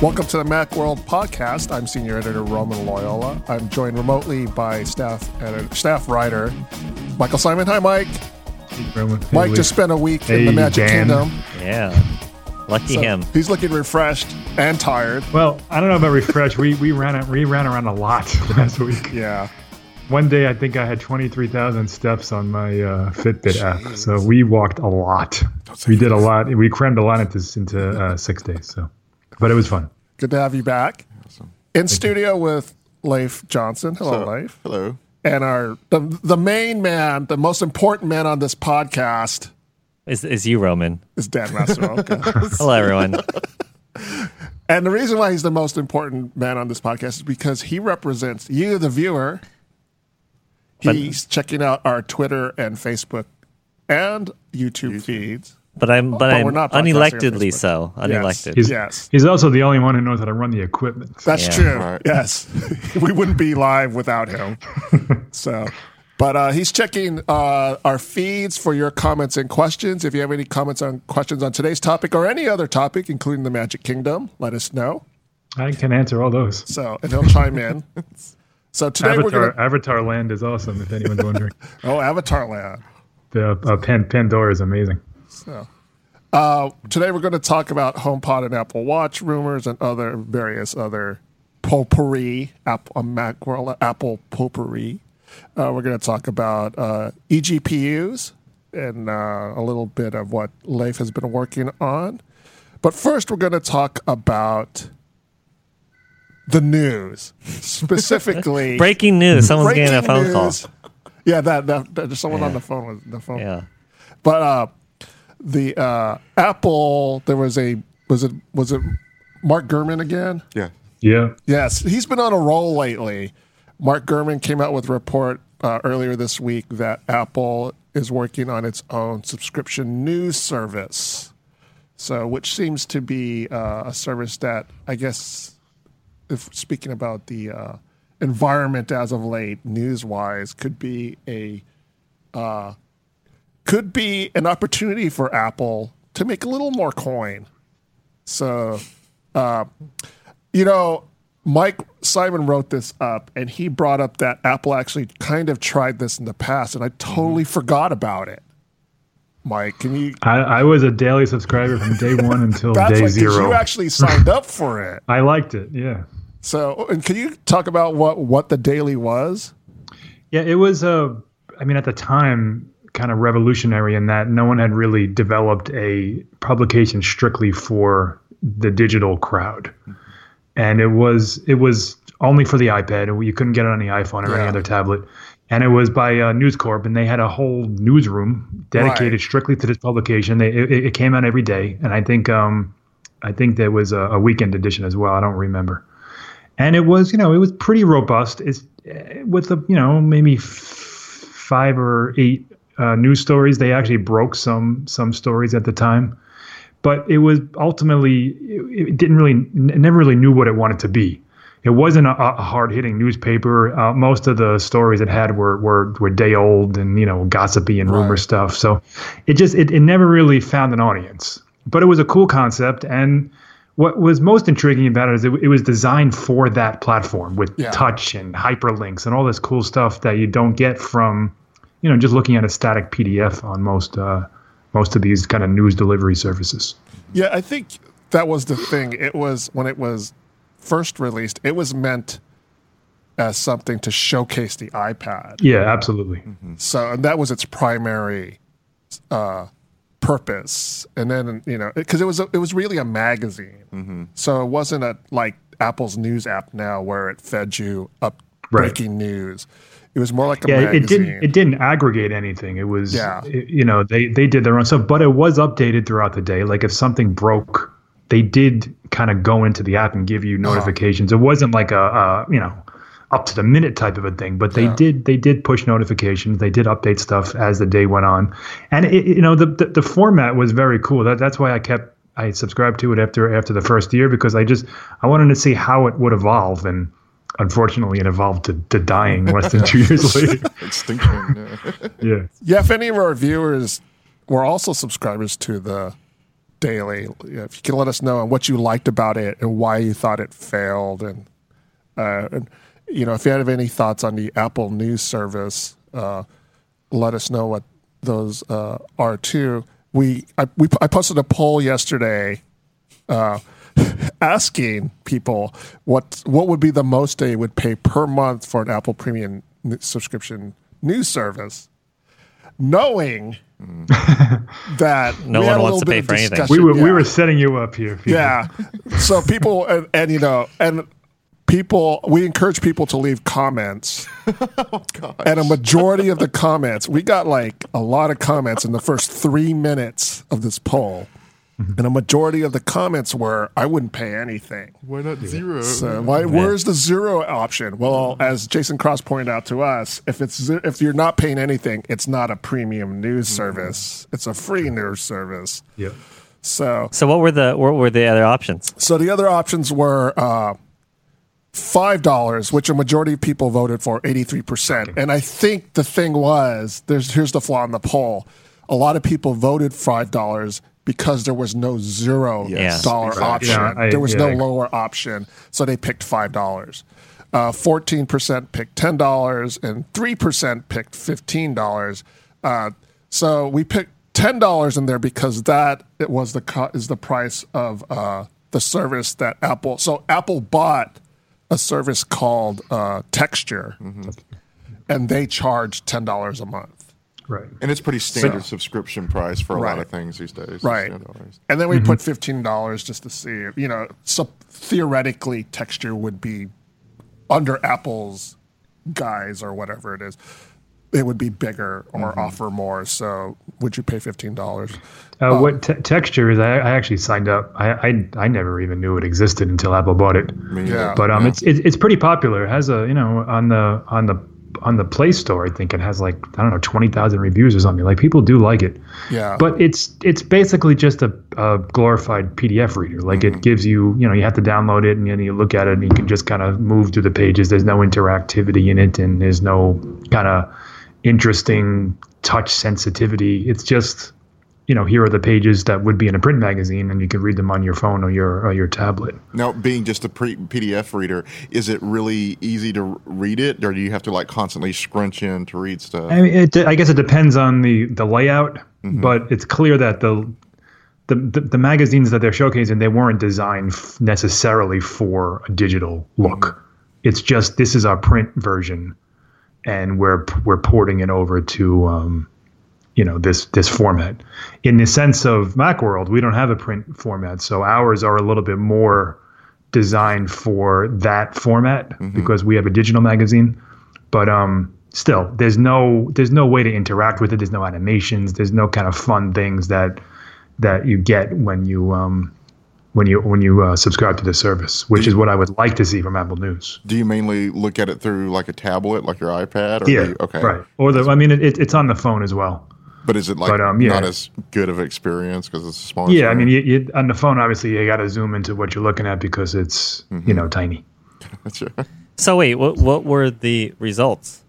Welcome to the Macworld podcast. I'm senior editor Roman Loyola. I'm joined remotely by staff editor, staff writer Michael Simon. Hi, Mike. Roman. Mike just spent a week in the Magic Dan. Kingdom. Yeah. Lucky So him. He's looking refreshed and tired. Well, I don't know about refreshed. We we ran we ran around a lot last week. Yeah. One day, I think I had twenty three thousand steps on my uh, Fitbit app. So we walked a lot. We did a lot. We crammed a lot into into uh, six days. So, but it was fun. Good to have you back. In studio with Leif Johnson. Hello, So- Leif. Hello. And our the, the main man, the most important man on this podcast Is is you, Roman? is Dan Massimo. Okay. Hello, everyone. And the reason why he's the most important man on this podcast is because he represents you, the viewer. But- He's checking out our Twitter and Facebook and YouTube feeds. But I'm but, But I'm we're not unelectedly so. Unelected. He's Yes. he's also the only one who knows how to run the equipment. That's Yeah. true. Right. Yes. we wouldn't be live without him. so, but uh, he's checking uh, our feeds for your comments and questions. If you have any comments on questions on today's topic or any other topic, including the Magic Kingdom, let us know. I can answer all those. So, and he'll chime in. So today we're Avatar going to. Avatar Land is awesome. If anyone's wondering, Oh, Avatar Land. the uh, Pan, Pandora is amazing. Uh, today we're going to talk about HomePod and Apple Watch rumors and other various other potpourri, Apple, Macworld, Apple potpourri. Uh, we're going to talk about uh, eGPUs and uh, a little bit of what Leif has been working on. But first, we're going to talk about the news, specifically Breaking news. Someone's getting a breaking phone call. Yeah, that, that, that there's someone on the phone with the phone. Yeah. But uh, the uh, Apple, there was a was it was it Mark Gurman again? Yeah. Yeah, Yes, he's been on a roll lately. Mark Gurman came out with a report uh, earlier this week that Apple is working on its own subscription news service. So, which seems to be uh, a service that I guess, if speaking about the uh, environment as of late, news wise, could be a uh, could be an opportunity for Apple to make a little more coin. So, uh, you know, Mike Simon wrote this up and he brought up that Apple actually kind of tried this in the past, and I totally forgot about it. Mike, can you? I, I was a daily subscriber from day one until day like zero. you actually signed up for it. I liked it. Yeah. So, and can you talk about what what the daily was? Yeah, it was uh I mean at the time kind of revolutionary in that no one had really developed a publication strictly for the digital crowd. And it was it was only for the iPad. You couldn't get it on the iPhone or Yeah. any other tablet. And it was by uh, News Corp, and they had a whole newsroom dedicated Right. strictly to this publication. They, it, it came out every day, and I think um, I think there was a, a weekend edition as well. I don't remember and it was you know it was pretty robust it's uh, with the you know maybe f- five or eight uh, news stories. They actually broke some some stories at the time. But it was ultimately it, it didn't really it never really knew what it wanted to be. It wasn't a, a hard-hitting newspaper. Uh, most of the stories it had were, were were day old and you know gossipy and rumor Right. stuff. So it just it, it never really found an audience. But it was a cool concept. And what was most intriguing about it is it, it was designed for that platform with Yeah. touch and hyperlinks and all this cool stuff that you don't get from you know just looking at a static pdf on most uh, most of these kind of news delivery services Yeah, I think that was the thing. It was when it was first released, it was meant as something to showcase the iPad. yeah absolutely So and that was its primary uh, purpose. And then you know, because it, was a, it was really a magazine, so it wasn't a like Apple's news app now where it fed you up Right. breaking news. It was more like a yeah, it, magazine. it didn't it didn't aggregate anything. It was Yeah. it- you know they they did their own stuff, but it was updated throughout the day. Like if something broke, they did kind of go into the app and give you uh-huh. notifications. It wasn't like a, a you know up to the minute type of a thing, but they Yeah. did they did push notifications. They did update stuff as the day went on, and it, you know the, the the format was very cool. That that's why I kept. I subscribed to it after after the first year because I just I wanted to see how it would evolve and unfortunately it evolved to, to dying less than two years later. Extinction. yeah. Yeah. Yeah, if any of our viewers were also subscribers to the daily. If you can let us know what you liked about it and why you thought it failed, and, uh, and you know if you have any thoughts on the Apple News service, uh, let us know what those uh, are too. We I, we I posted a poll yesterday. Asking people what what would be the most they would pay per month for an Apple Premium subscription news service, knowing that No one had wants to pay for anything. discussion- We were we were setting you up here. Phoebe. yeah. So people and, and you know and people we encourage people to leave comments. Oh, and a majority of the comments, we got like a lot of comments in the first three minutes of this poll. And a majority of the comments were, "I wouldn't pay anything." Why not zero? So why, where's the zero option? Well, as Jason Cross pointed out to us, if it's if you're not paying anything, it's not a premium news service. It's a free news service. Yeah. So So what were the what were the other options? so the other options were uh, five dollars, which a majority of people voted for, eighty three percent. And I think the thing was, there's here's the flaw in the poll. A lot of people voted five dollars because there was no zero Yes, dollar exactly. option. Yeah, I- there was yeah, no I lower option, so they picked five dollars. Uh, Fourteen percent picked ten dollars, and three percent picked fifteen dollars. Uh, so we picked ten dollars in there because that it was the co- is the price of uh, the service that Apple. So Apple bought a service called uh, Texture, and they charge ten dollars a month. Right. and it's pretty standard subscription price for a lot of things these days. Right. And then we put fifteen dollars just to see, if, you know, so theoretically, texture would be under Apple's guise or whatever it is. It would be bigger or offer more. So, would you pay fifteen dollars? Uh, what te- texture is? I, I actually signed up. I, I I never even knew it existed until Apple bought it. Yeah. But um, Yeah. it's it, it's pretty popular. It has a you know on the on the on the Play Store. I think it has like I don't know twenty thousand reviews or something. Like people do like it. Yeah. But it's it's basically just a, a glorified PDF reader. Like Mm-hmm. it gives you you know you have to download it and then you look at it and you can just kind of move through the pages. There's no interactivity in it and there's no kind of interesting touch sensitivity. It's just you know here are the pages that would be in a print magazine and you can read them on your phone or your or your tablet. Now, being just a pre- PDF reader, is it really easy to read it, or do you have to like constantly scrunch in to read stuff? I mean, it, I guess it depends on the the layout, but it's clear that the, the the the magazines that they're showcasing they weren't designed f- necessarily for a digital look. It's just this is our print version, and we're we're porting it over to um, you know this this format. In the sense of MacWorld, we don't have a print format, so ours are a little bit more designed for that format because we have a digital magazine. But um, still, there's no there's no way to interact with it. There's no animations. There's no kind of fun things that that you get when you um, when you when you uh, subscribe to the service, which is what I would like to see from Apple News. Do you mainly look at it through like a tablet, like your iPad? Or Yeah. you- okay. Right. Or the I mean, it, it, it's on the phone as well. But is it like But, um, yeah. not as good of an experience because it's a smaller? Yeah. I mean, you, you, on the phone, obviously, you got to zoom into what you're looking at because it's you know tiny. That's. So wait, what what were the results?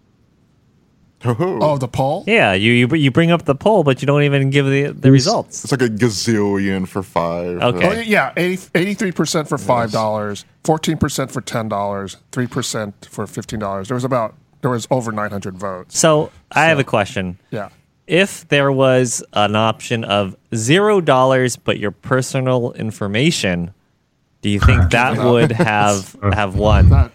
Oh, the poll. Yeah, you you, you bring up the poll, but you don't even give the the results. It's like a gazillion for five. Okay. Oh, yeah, 83 percent for five dollars, fourteen percent for ten dollars, three percent for fifteen dollars. There was about there was over nine hundred votes. So I have a question. Yeah, If there was an option of zero dollars, but your personal information, do you think that would have have won? that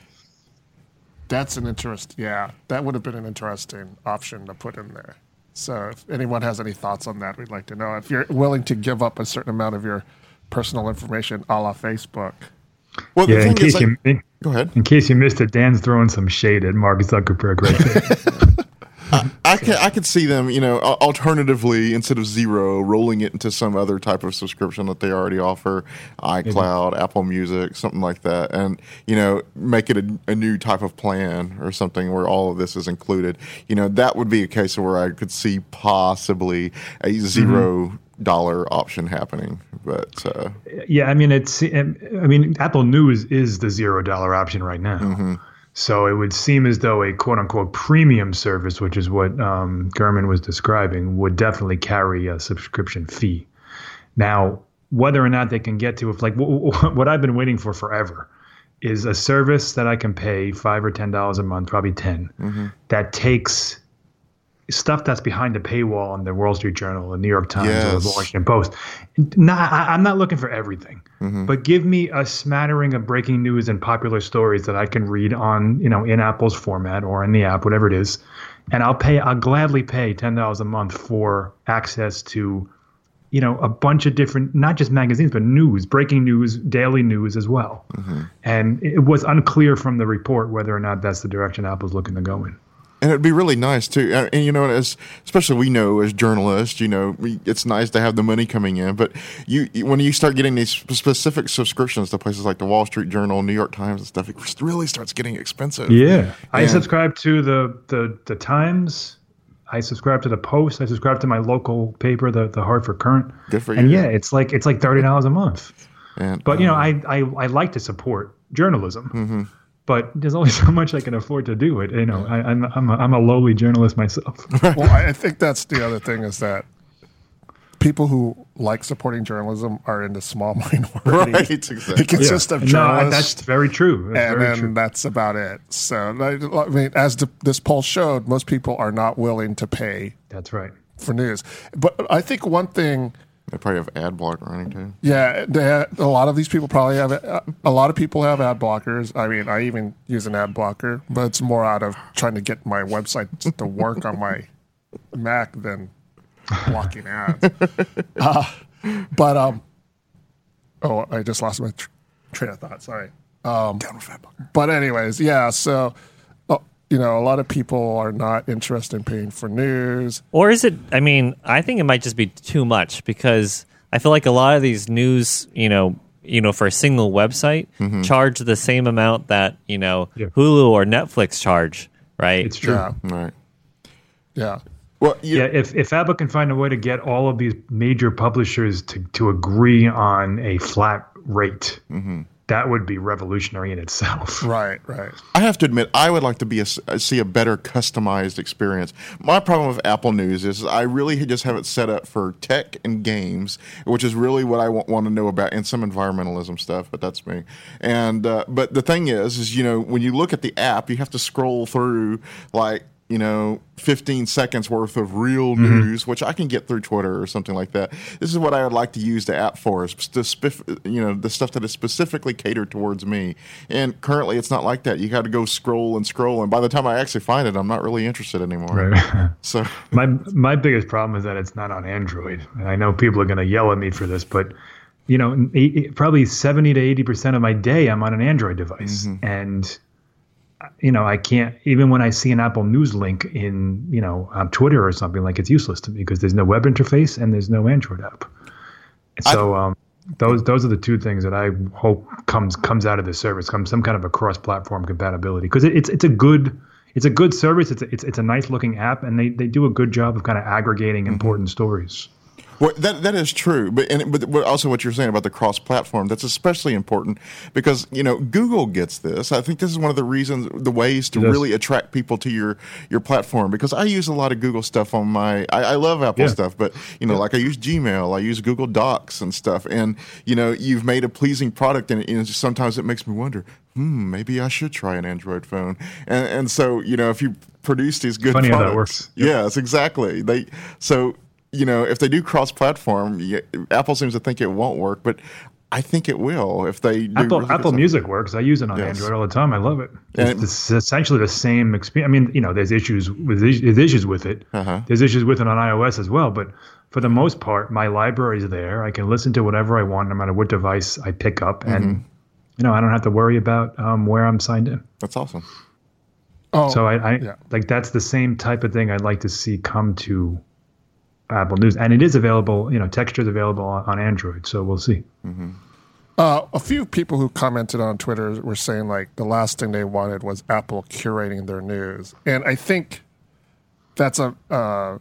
that's an interest. Yeah, that would have been an interesting option to put in there. So, if anyone has any thoughts on that, we'd like to know. If you're willing to give up a certain amount of your personal information, a la Facebook. Well, the Yeah. In thing is, case like, you in, go ahead. in case you missed it, Dan's throwing some shade at Mark Zuckerberg right there. I can I could see them, you know, alternatively instead of zero, rolling it into some other type of subscription that they already offer, iCloud, Apple Music, something like that, and you know, make it a, a new type of plan or something where all of this is included. You know, that would be a case where I could see possibly a 0 dollar option happening, but uh, Yeah, I mean it's. I mean Apple News is the zero dollar option right now. So it would seem as though a quote unquote premium service, which is what um, Gurman was describing, would definitely carry a subscription fee. Now, whether or not they can get to if like w- w- what I've been waiting for forever is a service that I can pay five or ten dollars a month, probably 10 that takes stuff that's behind the paywall in the Wall Street Journal, the New York Times, or the Washington Post. Not, I, I'm not looking for everything, mm-hmm. but give me a smattering of breaking news and popular stories that I can read on, you know, in Apple's format or in the app, whatever it is, and I'll pay. I'll gladly pay ten dollars a month for access to, you know, a bunch of different, not just magazines, but news, breaking news, daily news as well. Mm-hmm. And it was unclear from the report whether or not that's the direction Apple's looking to go in. And it'd be really nice too. And, and, you know, as especially we know as journalists, you know, we, it's nice to have the money coming in. But you, you- when you start getting these specific subscriptions to places like the Wall Street Journal, New York Times, and stuff, it really starts getting expensive. Yeah, I subscribe to the, the the Times. I subscribe to the Post. I subscribe to my local paper, the the Hartford Courant. Good for And yeah, it's like it's like thirty dollars a month. And, But you know, um, I, I I like to support journalism, Mm-hmm. But there's only so much I can afford to do it. You know, I, I'm I'm a, I'm a lowly journalist myself. well, I I think that's the other thing is that people who like supporting journalism are in the small minority. Right, exactly. It consists of journalists. no, that's very true. That's and very then true. that's about it. So, I mean, as the, this poll showed, most people are not willing to pay That's right. for news. But I think one thing, they probably have ad block running too. yeah, they ha- a lot of these people probably have a, a lot of people have ad blockers. I mean, I even use an ad blocker, but it's more out of trying to get my website to work on my Mac than blocking ads. Uh, but um, oh, I just lost my tr- train of thought. Sorry. Um, Down with ad blocker. But anyways, yeah. So, you know, a lot of people are not interested in paying for news. Or is it? I mean, I think it might just be too much because I feel like a lot of these news, you know, you know, for a single website, mm-hmm. charge the same amount that you know Yeah. Hulu or Netflix charge, right? It's true. Yeah, Right. yeah. Well, you, Yeah, if, if Apple can find a way to get all of these major publishers to, to agree on a flat rate, mm-hmm. That would be revolutionary in itself. Right, right. I have to admit, I would like to be a, see a better customized experience. My problem with Apple News is I really just have it set up for tech and games, which is really what I want, want to know about, and some environmentalism stuff. But that's me. And uh, but the thing is, is you know when you look at the app, you have to scroll through like you know 15 seconds worth of real mm-hmm. news which i can get through twitter or something like that. This is what i would like to use the app for is spif- you know the stuff that is specifically catered towards me. And currently it's not like that. You got to go scroll and scroll and by the time i actually find it i'm not really interested anymore. Right. so my my biggest problem is that it's not on Android, and I know people are going to yell at me for this, but you know, probably seventy to eighty percent of my day I'm on an Android device, mm-hmm. and you know, I can't even when I see an Apple News link in you know on Twitter or something like it's useless to me because there's no web interface and there's no Android app. So um, those those are the two things that I hope comes comes out of this service, comes some kind of a cross-platform compatibility because it, it's it's a good it's a good service. It's a, it's it's a nice looking app, and they, they do a good job of kind of aggregating important stories. Well, that that is true, but and but, also what you're saying about the cross-platform that's especially important because you know Google gets this. I think this is one of the reasons, the ways to does. really attract people to your your platform because I use a lot of Google stuff on my. I, I love Apple Yeah. stuff, but you know, like I use Gmail, I use Google Docs and stuff, and you know, you've made a pleasing product, and, and sometimes it makes me wonder, hmm, maybe I should try an Android phone, and and so you know, if you produce these good Funny how that products, works. Yes, exactly. They so you know if they do cross-platform, Apple seems to think it won't work, but I think it will if they do Apple really good Apple stuff. Music works. I use it on Yes. Android all the time. I love it. It's, it- it's essentially the same experience. I mean, you know, there's issues with there's issues with it. Uh-huh. There's issues with it on iOS as well. But for the most part, my library is there. I can listen to whatever I want, no matter what device I pick up, Mm-hmm. and you know, I don't have to worry about um, where I'm signed in. That's awesome. Oh, So I, I yeah. like that's the same type of thing I'd like to see come to Apple News, and it is available. You know, texture is available on, on Android. So we'll see. Uh, a few people who commented on Twitter were saying like the last thing they wanted was Apple curating their news, and I think that's a uh,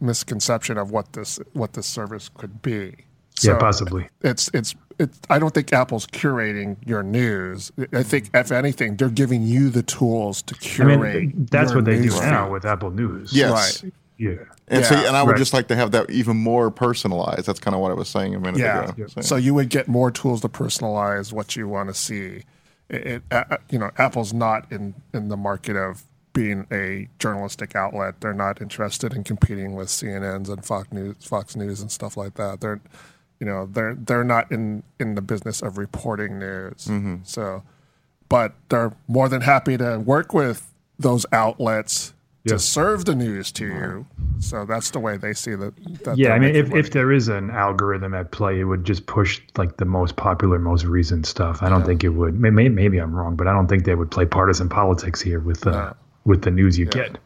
misconception of what this what this service could be. yeah, possibly. It's it's it's. I don't think Apple's curating your news. I think if anything, they're giving you the tools to I curate. mean, that's your what they do news now feed. with Apple News. Yes. Right. Yeah. And Yeah, see, and I would right. just like to have that even more personalized. That's kind of what I was saying a minute Yeah. ago. So- So you would get more tools to personalize what you want to see. It, it, uh, you know, Apple's not in in the market of being a journalistic outlet. They're not interested in competing with CNNs and Fox News, Fox News and stuff like that. They're, you know, they're they're not in in the business of reporting news. Mm-hmm. So, but they're more than happy to work with those outlets to serve the news to you. So that's the way they see that. that Yeah, I mean, if, money. if there is an algorithm at play, it would just push like the most popular, most recent stuff. I don't think it would. May- may- Maybe I'm wrong, but I don't think they would play partisan politics here with uh, with the news you get.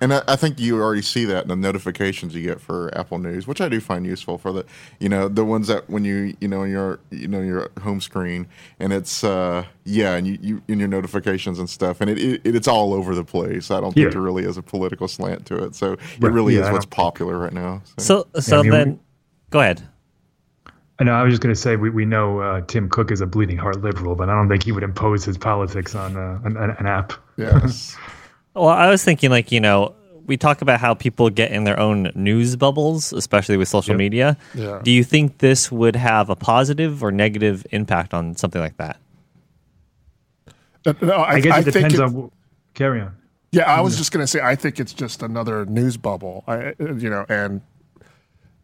And I, I think you already see that in the notifications you get for Apple News, which I do find useful for the, you know, the ones that when you, you know, your, you know, your home screen, and it's, uh, yeah, and you, you in your notifications and stuff, and it, it it's all over the place. I don't think there really is a political slant to it, so it Right. really Yeah, is what's popular right now. So. So so I mean, then, we- go ahead. I know. I was just going to say we, we know uh, Tim Cook is a bleeding heart liberal, but I don't think he would impose his politics on uh, an, an, an app. yes. Well, I was thinking like you know we talk about how people get in their own news bubbles, especially with social Yep. media. Yeah. Do you think this would have a positive or negative impact on something like that? Uh, no, I, I guess it think depends it- on. wh- Carry on. Yeah, I was mm. just going to say, I think it's just another news bubble. I, uh, you know, and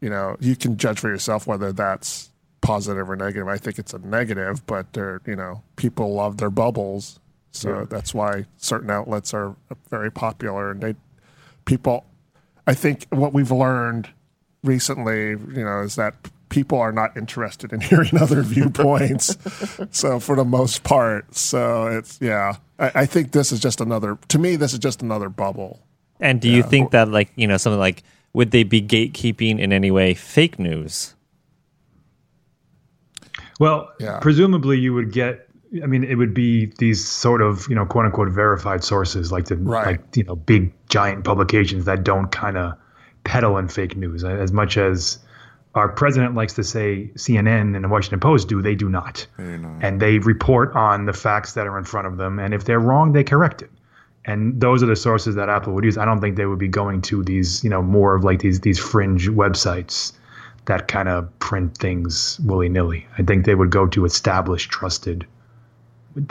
you know, you can judge for yourself whether that's positive or negative. I think it's a negative, but they're, you know, people love their bubbles, so that's why certain outlets are very popular. And they, people, I think what we've learned recently, you know, is that people are not interested in hearing other viewpoints. so for the most part, so it's yeah. I, I think this is just another. To me, this is just another bubble. And do you think that like you know something like would they be gatekeeping in any way fake news? Well, Yeah. presumably you would get. I mean, it would be these sort of you know quote unquote verified sources, like the Right. like you know big giant publications that don't kind of peddle in fake news as much as our president likes to say CNN and the Washington Post do. They do not, and they report on the facts that are in front of them, and if they're wrong, they correct it. And those are the sources that Apple would use. I don't think they would be going to these, you know, more of like these these fringe websites that kind of print things willy nilly. I think they would go to established, trusted,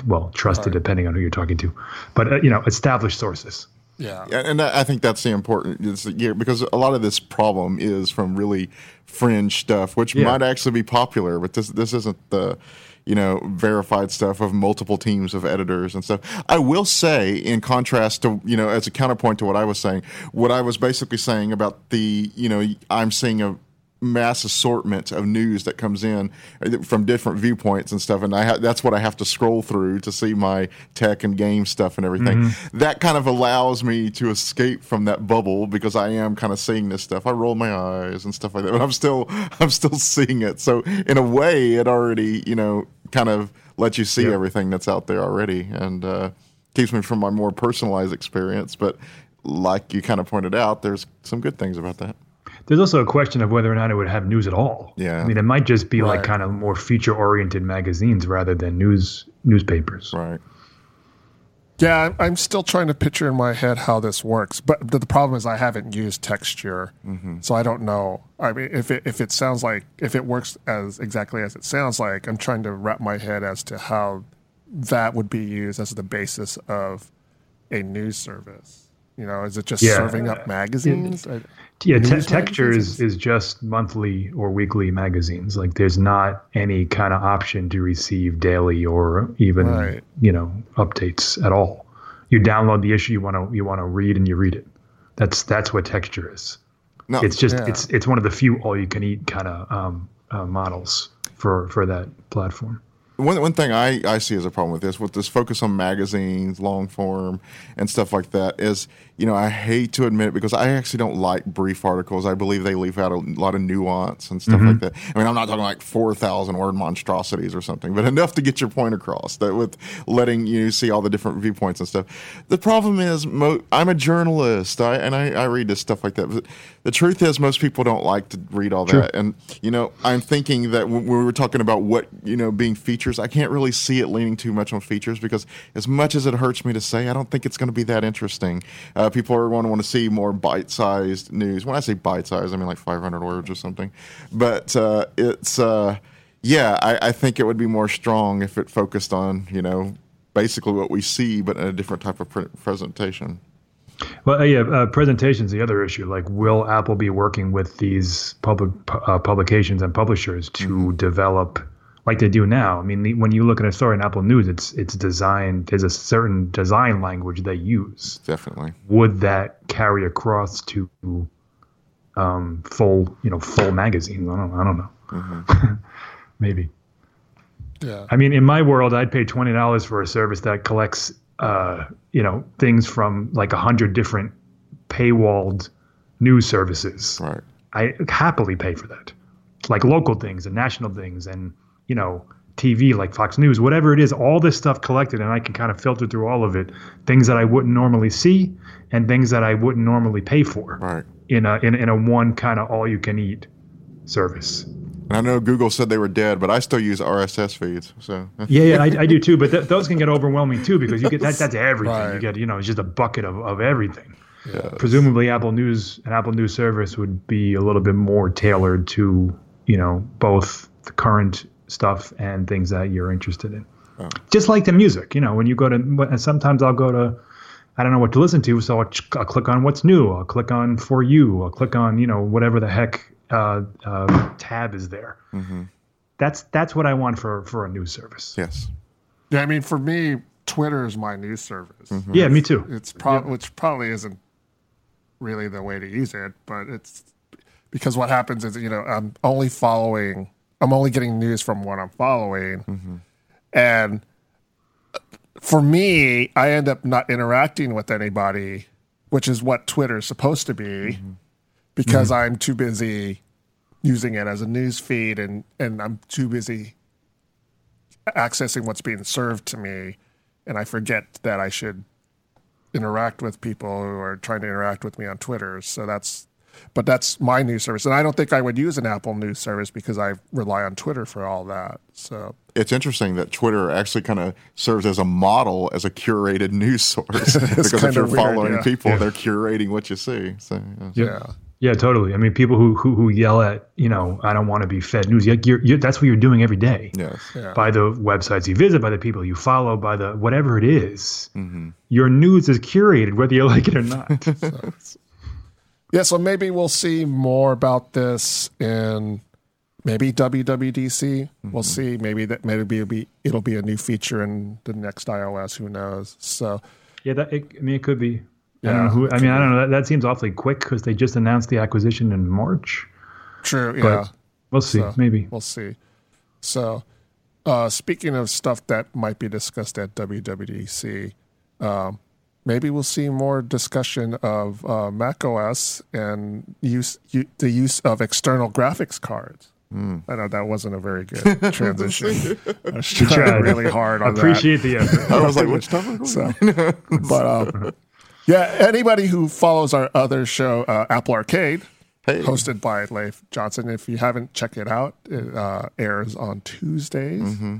well, trusted depending on who you're talking to, but uh, you know, established sources. Yeah. Yeah, and I I think that's the important is that, yeah, because a lot of this problem is from really fringe stuff, which Yeah. might actually be popular, but this this isn't the you know verified stuff of multiple teams of editors and stuff. I will say, in contrast to you know, as a counterpoint to what I was saying, what I was basically saying about the you know, I'm seeing a mass assortment of news that comes in uh, from different viewpoints and stuff and I ha- that's what I have to scroll through to see my tech and game stuff and everything. That kind of allows me to escape from that bubble because I am kind of seeing this stuff. I roll my eyes and stuff like that but I'm still I'm still seeing it. So in a way it already you know kind of lets you see Yeah. everything that's out there already and uh, keeps me from my more personalized experience but like you kind of pointed out there's some good things about that There's also a question of whether or not it would have news at all. Yeah. I mean, it might just be like kind of more feature oriented magazines rather than news newspapers. right Yeah, I'm- I'm still trying to picture in my head how this works, but the the problem is I haven't used texture, mm-hmm. so I don't know. I mean, if it if it sounds like if it works as exactly as it sounds like, I'm trying to wrap my head as to how that would be used as the basis of a news service. You know, is it just Yeah. serving up magazines? I- Yeah, te- texture is, is just monthly or weekly magazines. Like there's not any kind of option to receive daily or even Right. you know updates at all. You download the issue you want to you want to read and you read it. That's that's what texture is. no It's just Yeah. it's it's one of the few all you can eat kind of um, uh, models for for that platform. One one thing I, I see as a problem with this, with this focus on magazines, long form, and stuff like that, is you know I hate to admit it because I actually don't like brief articles. I believe they leave out a lot of nuance and stuff like mm-hmm. that. I mean, I'm not talking like four thousand word monstrosities or something, but enough to get your point across. That with letting you see all the different viewpoints and stuff. The problem is, mo- I'm a journalist, I, and I, I read this stuff like that. But the truth is, most people don't like to read all that. And you know, I'm thinking that when we were talking about what you know being featured features. I can't really see it leaning too much on features because, as much as it hurts me to say, I don't think it's going to be that interesting. Uh, people are going to want to see more bite-sized news. When I say bite-sized, I mean like 500 words or something. But uh, it's uh, yeah, I, I think it would be more strong if it focused on you know basically what we see, but in a different type of pre- presentation. Well, uh, yeah, uh, presentation's the other issue. Like, will Apple be working with these public uh, publications and publishers to mm-hmm. develop, like they do now? I mean, when you look at a story in Apple News, it's it's designed. There's a certain design language they use. Definitely. Would that carry across to um, full, you know, full magazines? I don't. I don't know. Mm-hmm. Maybe. Yeah. I mean, in my world, I'd pay twenty dollars for a service that collects uh, you know things from like a hundred different paywalled news services. Right. I happily pay for that, like local things and national things, and you know TV like Fox News, whatever it is, all this stuff collected, and I can kind of filter through all of it, things that I wouldn't normally see, and things that I wouldn't normally pay for. Right. In a in, in a one kind of all you can eat service. And I know Google said they were dead, but I still use RSS feeds. So yeah, yeah, I, I do too. But th- those can get overwhelming too because you get that. That's everything. Right. You get you know it's just a bucket of, of everything. Yes. Presumably, Apple News an Apple News service would be a little bit more tailored to you know both the current stuff and things that you're interested in. Oh. Just like the music, you know, when you go to sometimes I'll go to I don't know what to listen to, so I'll, I'll, click on what's new. I'll click on for you. I'll click on you know whatever the heck uh, uh, tab is there. Mm-hmm. That's that's what I want for for a news service. Yes. Yeah, I mean, for me, Twitter is my news service. Mm-hmm. Yeah, me too. It's pro- yeah. which probably isn't really the way to use it, but it's because what happens is you know I'm only following, I'm only getting news from what I'm following, mm-hmm. and for me, I end up not interacting with anybody, which is what Twitter is supposed to be. Mm-hmm because mm-hmm. I'm too busy using it as a news feed and, and I'm too busy accessing what's being served to me and I forget that I should interact with people who are trying to interact with me on Twitter. So that's but that's my news service. And I don't think I would use an Apple news service because I rely on Twitter for all that. So it's interesting that Twitter actually kind of serves as a model as a curated news source because if you're weird, following yeah. people, yeah. they're curating what you see. So yeah. yeah. Yeah, totally. I mean, people who who, who yell at you know, I don't want to be fed news. You're, you're, that's what you're doing every day. Yes. Yeah. By the websites you visit, by the people you follow, by the whatever it is, mm-hmm. your news is curated, whether you like it or not. so. Yeah, so maybe we'll see more about this in maybe WWDC. Mm-hmm. We'll see. Maybe that maybe it'll be it'll be a new feature in the next iOS. Who knows? So yeah, that it, I mean, it could be. Yeah. I don't know who. I mean, I don't know. That, that seems awfully quick because they just announced the acquisition in March. True. Yeah. we'll see. So, maybe we'll see. So, uh, speaking of stuff that might be discussed at WWDC, um, maybe we'll see more discussion of uh, Mac OS and use the use of external graphics cards. Mm. I know that wasn't a very good transition. I was trying really hard on Appreciate that. Appreciate the effort. I was like, which topic? So, but um, yeah, anybody who follows our other show, uh, Apple Arcade, hey. hosted by Leif Johnson, if you haven't checked it out, it uh, airs on Tuesdays. Mm-hmm.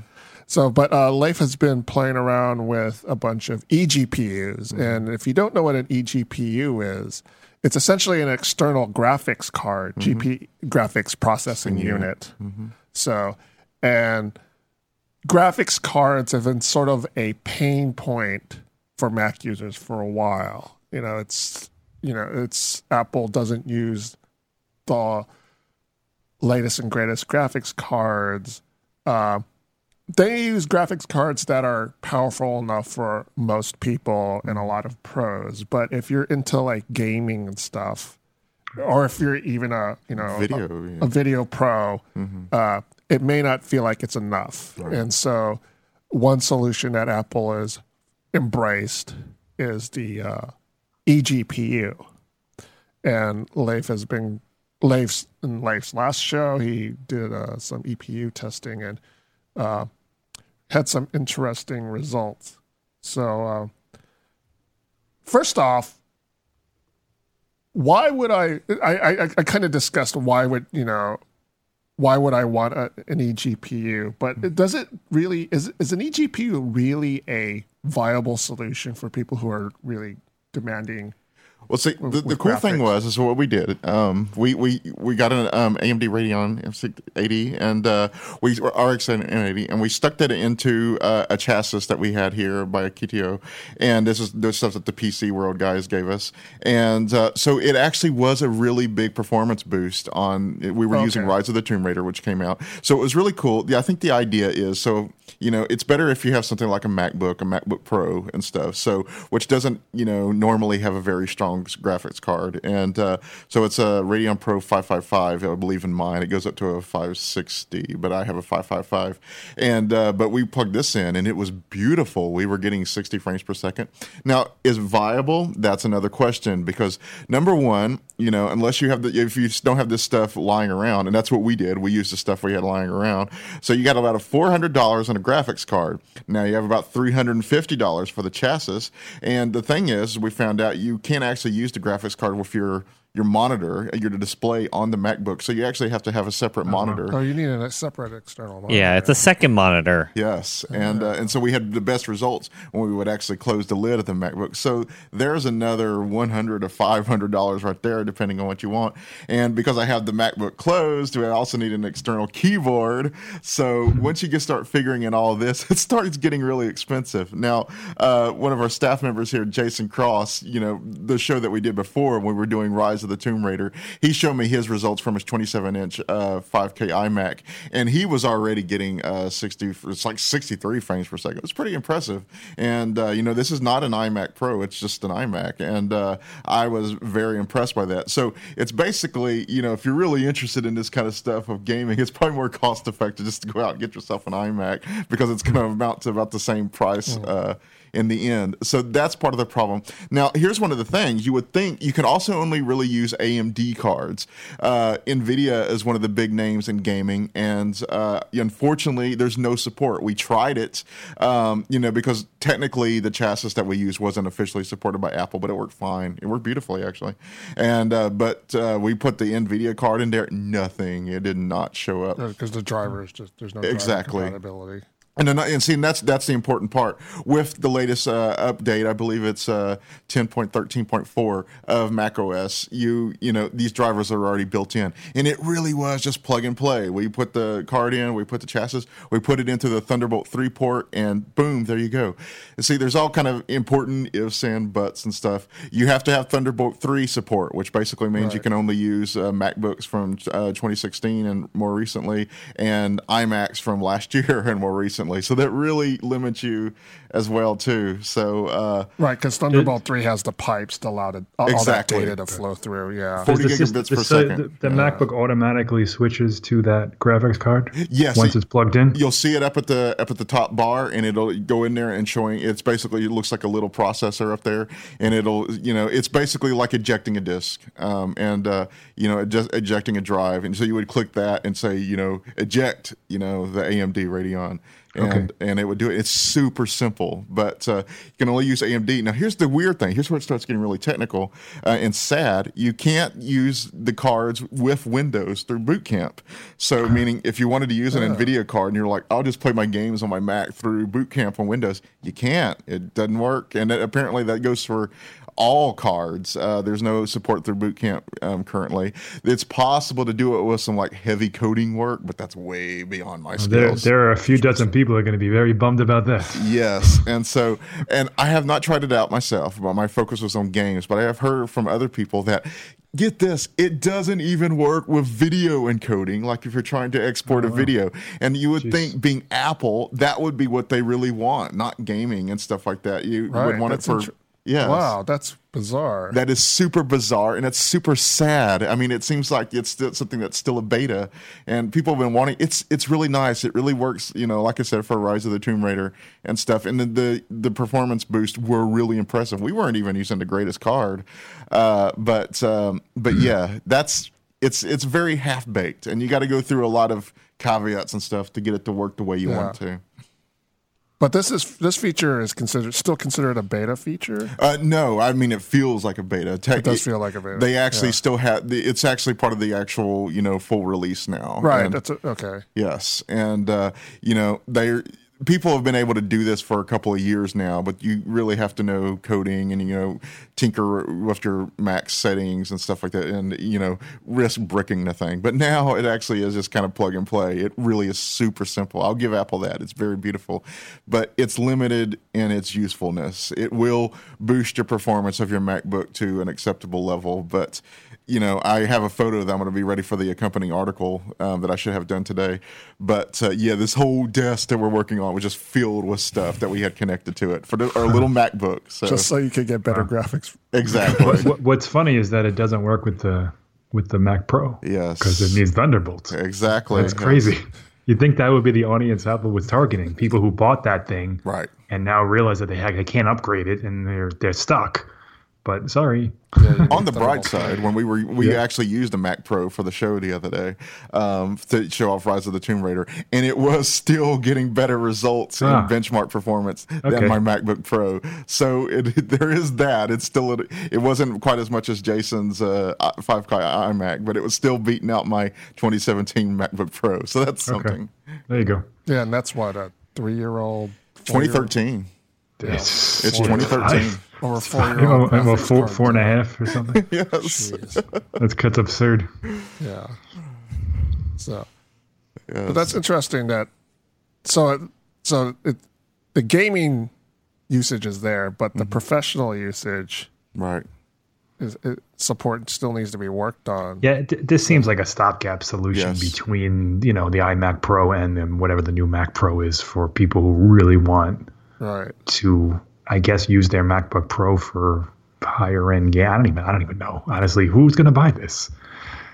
So, but uh, Leif has been playing around with a bunch of eGPUs, mm-hmm. and if you don't know what an eGPU is, it's essentially an external graphics card, mm-hmm. GP graphics processing unit. Mm-hmm. So, and graphics cards have been sort of a pain point for Mac users for a while. You know, it's you know, it's Apple doesn't use the latest and greatest graphics cards. Uh, they use graphics cards that are powerful enough for most people and a lot of pros. But if you're into like gaming and stuff, or if you're even a you know video, a, yeah. a video pro, mm-hmm. uh, it may not feel like it's enough. Right. And so, one solution that Apple is embraced is the uh, eGPU. And Leif has been Leif's in Leif's last show. He did uh, some EPU testing and uh, had some interesting results. So, uh, first off, why would I? I I, I kind of discussed why would you know why would I want a, an eGPU? But it, does it really is is an eGPU really a viable solution for people who are really demanding Well, see, the, the cool thing was is what we did. Um, we we we got an um, AMD Radeon F680 and uh, we RX 980, and we stuck that into uh, a chassis that we had here by Akitio, and this is the stuff that the PC World guys gave us, and uh, so it actually was a really big performance boost on. We were using Rise of the Tomb Raider, which came out, so it was really cool. Yeah, I think the idea is so you know it's better if you have something like a MacBook, a MacBook Pro, and stuff. So which doesn't you know normally have a very strong graphics card, and uh, so it's a Radeon Pro 555, I believe in mine. It goes up to a 560, but I have a 555, and uh, but we plugged this in, and it was beautiful. We were getting 60 frames per second. Now, is viable? That's another question because number one, you know, unless you have the if you don't have this stuff lying around, and that's what we did. We used the stuff we had lying around. So you got about a four hundred dollars on a graphics card. Now you have about three hundred and fifty dollars for the chassis. And the thing is, we found out you can't actually use the graphics card with your your monitor, your display on the MacBook. So you actually have to have a separate monitor. Oh, you need a separate external monitor. Yeah, it's a second monitor. Yes, and uh, and so we had the best results when we would actually close the lid of the MacBook. So there's another one hundred to five hundred dollars right there, depending on what you want. And because I have the MacBook closed, I also need an external keyboard. So once you get start figuring in all of this, it starts getting really expensive. Now, uh, one of our staff members here, Jason Cross, you know the show that we did before when we were doing Rise of the Tomb Raider, he showed me his results from his 27 inch uh, 5K iMac, and he was already getting uh, 60, it's like 63 frames per second. It's pretty impressive. And, uh, you know, this is not an iMac Pro, it's just an iMac. And uh, I was very impressed by that. So it's basically, you know, if you're really interested in this kind of stuff of gaming, it's probably more cost effective just to go out and get yourself an iMac because it's going to amount to about the same price. Uh, in the end. So that's part of the problem. Now, here's one of the things you would think you can also only really use AMD cards. Uh, NVIDIA is one of the big names in gaming, and uh, unfortunately, there's no support. We tried it, um, you know, because technically the chassis that we use wasn't officially supported by Apple, but it worked fine. It worked beautifully, actually. And uh, but uh, we put the NVIDIA card in there, nothing. It did not show up. because the drivers just there's no Exactly. compatibility. And and see, that's that's the important part. With the latest uh, update, I believe it's uh, ten point thirteen point four of Mac OS. You you know these drivers are already built in, and it really was just plug and play. We put the card in, we put the chassis, we put it into the Thunderbolt three port, and boom, there you go. And see, there's all kind of important ifs and buts and stuff. You have to have Thunderbolt three support, which basically means you can only use uh, MacBooks from uh, 2016 and more recently, and iMacs from last year and more recently. So that really limits you as well too. So uh, Right, because Thunderbolt three has the pipes to allow to, all, all that data to flow through. Yeah. 40 the gigabits system- per so second. The, the MacBook automatically switches to that graphics card Yes, once it- it's plugged in. you'll see it up at the up at the top bar, and it'll go in there and showing. It's basically it looks like a little processor up there, and it'll you know it's basically like ejecting a disk, um, and uh, you know just ejecting a drive, and so you would click that and say you know eject you know the AMD Radeon. And, Okay. and it would do it. It's super simple, but uh, you can only use AMD. Now, here's the weird thing. Here's where it starts getting really technical uh, and sad. You can't use the cards with Windows through Boot Camp. So, meaning if you wanted to use an NVIDIA card and you're like, I'll just play my games on my Mac through Boot Camp on Windows, you can't. It doesn't work. And it, apparently that goes for all cards. Uh, there's no support through Boot Camp um, currently. It's possible to do it with some like heavy coding work, but that's way beyond my There, skills. there are a few dozen people who are going to be very bummed about that. Yes, and so and I have not tried it out myself, but my focus was on games. But I have heard from other people that get this, it doesn't even work with video encoding. Like if you're trying to export a video, and you would think being Apple, that would be what they really want, not gaming and stuff like that. You Right, would want it that's for inter- yeah. Wow, that's bizarre. That is super bizarre and it's super sad. I mean, it seems like it's still something that's still a beta, and people have been wanting. It's it's really nice. It really works. You know, like I said, for Rise of the Tomb Raider and stuff. And the the, the performance boost were really impressive. We weren't even using the greatest card, uh, but um, but yeah, that's it's it's very half baked, and you got to go through a lot of caveats and stuff to get it to work the way you want to. But this is this feature is considered still considered a beta feature. Uh, no, I mean it feels like a beta. Tech, It does feel like a beta. They actually Yeah. still have. the- It's actually part of the actual, you know, full release now. Right. And- That's a, okay. Yes, and uh, you know they people have been able to do this for a couple of years now, but you really have to know coding and you know tinker with your Mac settings and stuff like that, and you know risk bricking the thing. But now it actually is just kind of plug and play. It really is super simple. I'll give Apple that. It's very beautiful, but it's limited in its usefulness. It will boost your performance of your MacBook to an acceptable level, but you know, I have a photo that I'm going to be ready for the accompanying article um, that I should have done today. But uh, yeah, this whole desk that we're working on was just filled with stuff that we had connected to it for the, our little MacBook. So Just so you could get better graphics. exactly, What, what's funny is that it doesn't work with the with the Mac Pro. Yes. because it needs Thunderbolt. exactly. That's crazy. You'd think that would be the audience Apple was targeting people who bought that thing Right. and now realize that they, ha- they can't upgrade it and they're they're stuck. But sorry, On the bright side, when we were we actually used a Mac Pro for the show the other day um, to show off Rise of the Tomb Raider, and it was still getting better results Ah. in benchmark performance Okay. than my MacBook Pro. So it, there is that. It's still it wasn't quite as much as Jason's uh, 5K iMac, but it was still beating out my 2017 MacBook Pro. So that's okay, something. there you go. Yeah, and that's what a three-year-old. 2013. It's, It's 2013. Or a I'm four-year-old. a, I'm a four four and a half or something. yes. That's that's absurd. Yeah. So, but that's interesting. That so it, so it, the gaming usage is there, but Mm-hmm. the professional usage Right. is it, support still needs to be worked on. Yeah, th- this seems like a stopgap solution Yes. between you know the iMac Pro and then whatever the new Mac Pro is for people who really want Right. to, I guess, use their MacBook Pro for higher end. Yeah, I don't even, I don't even know honestly who's going to buy this.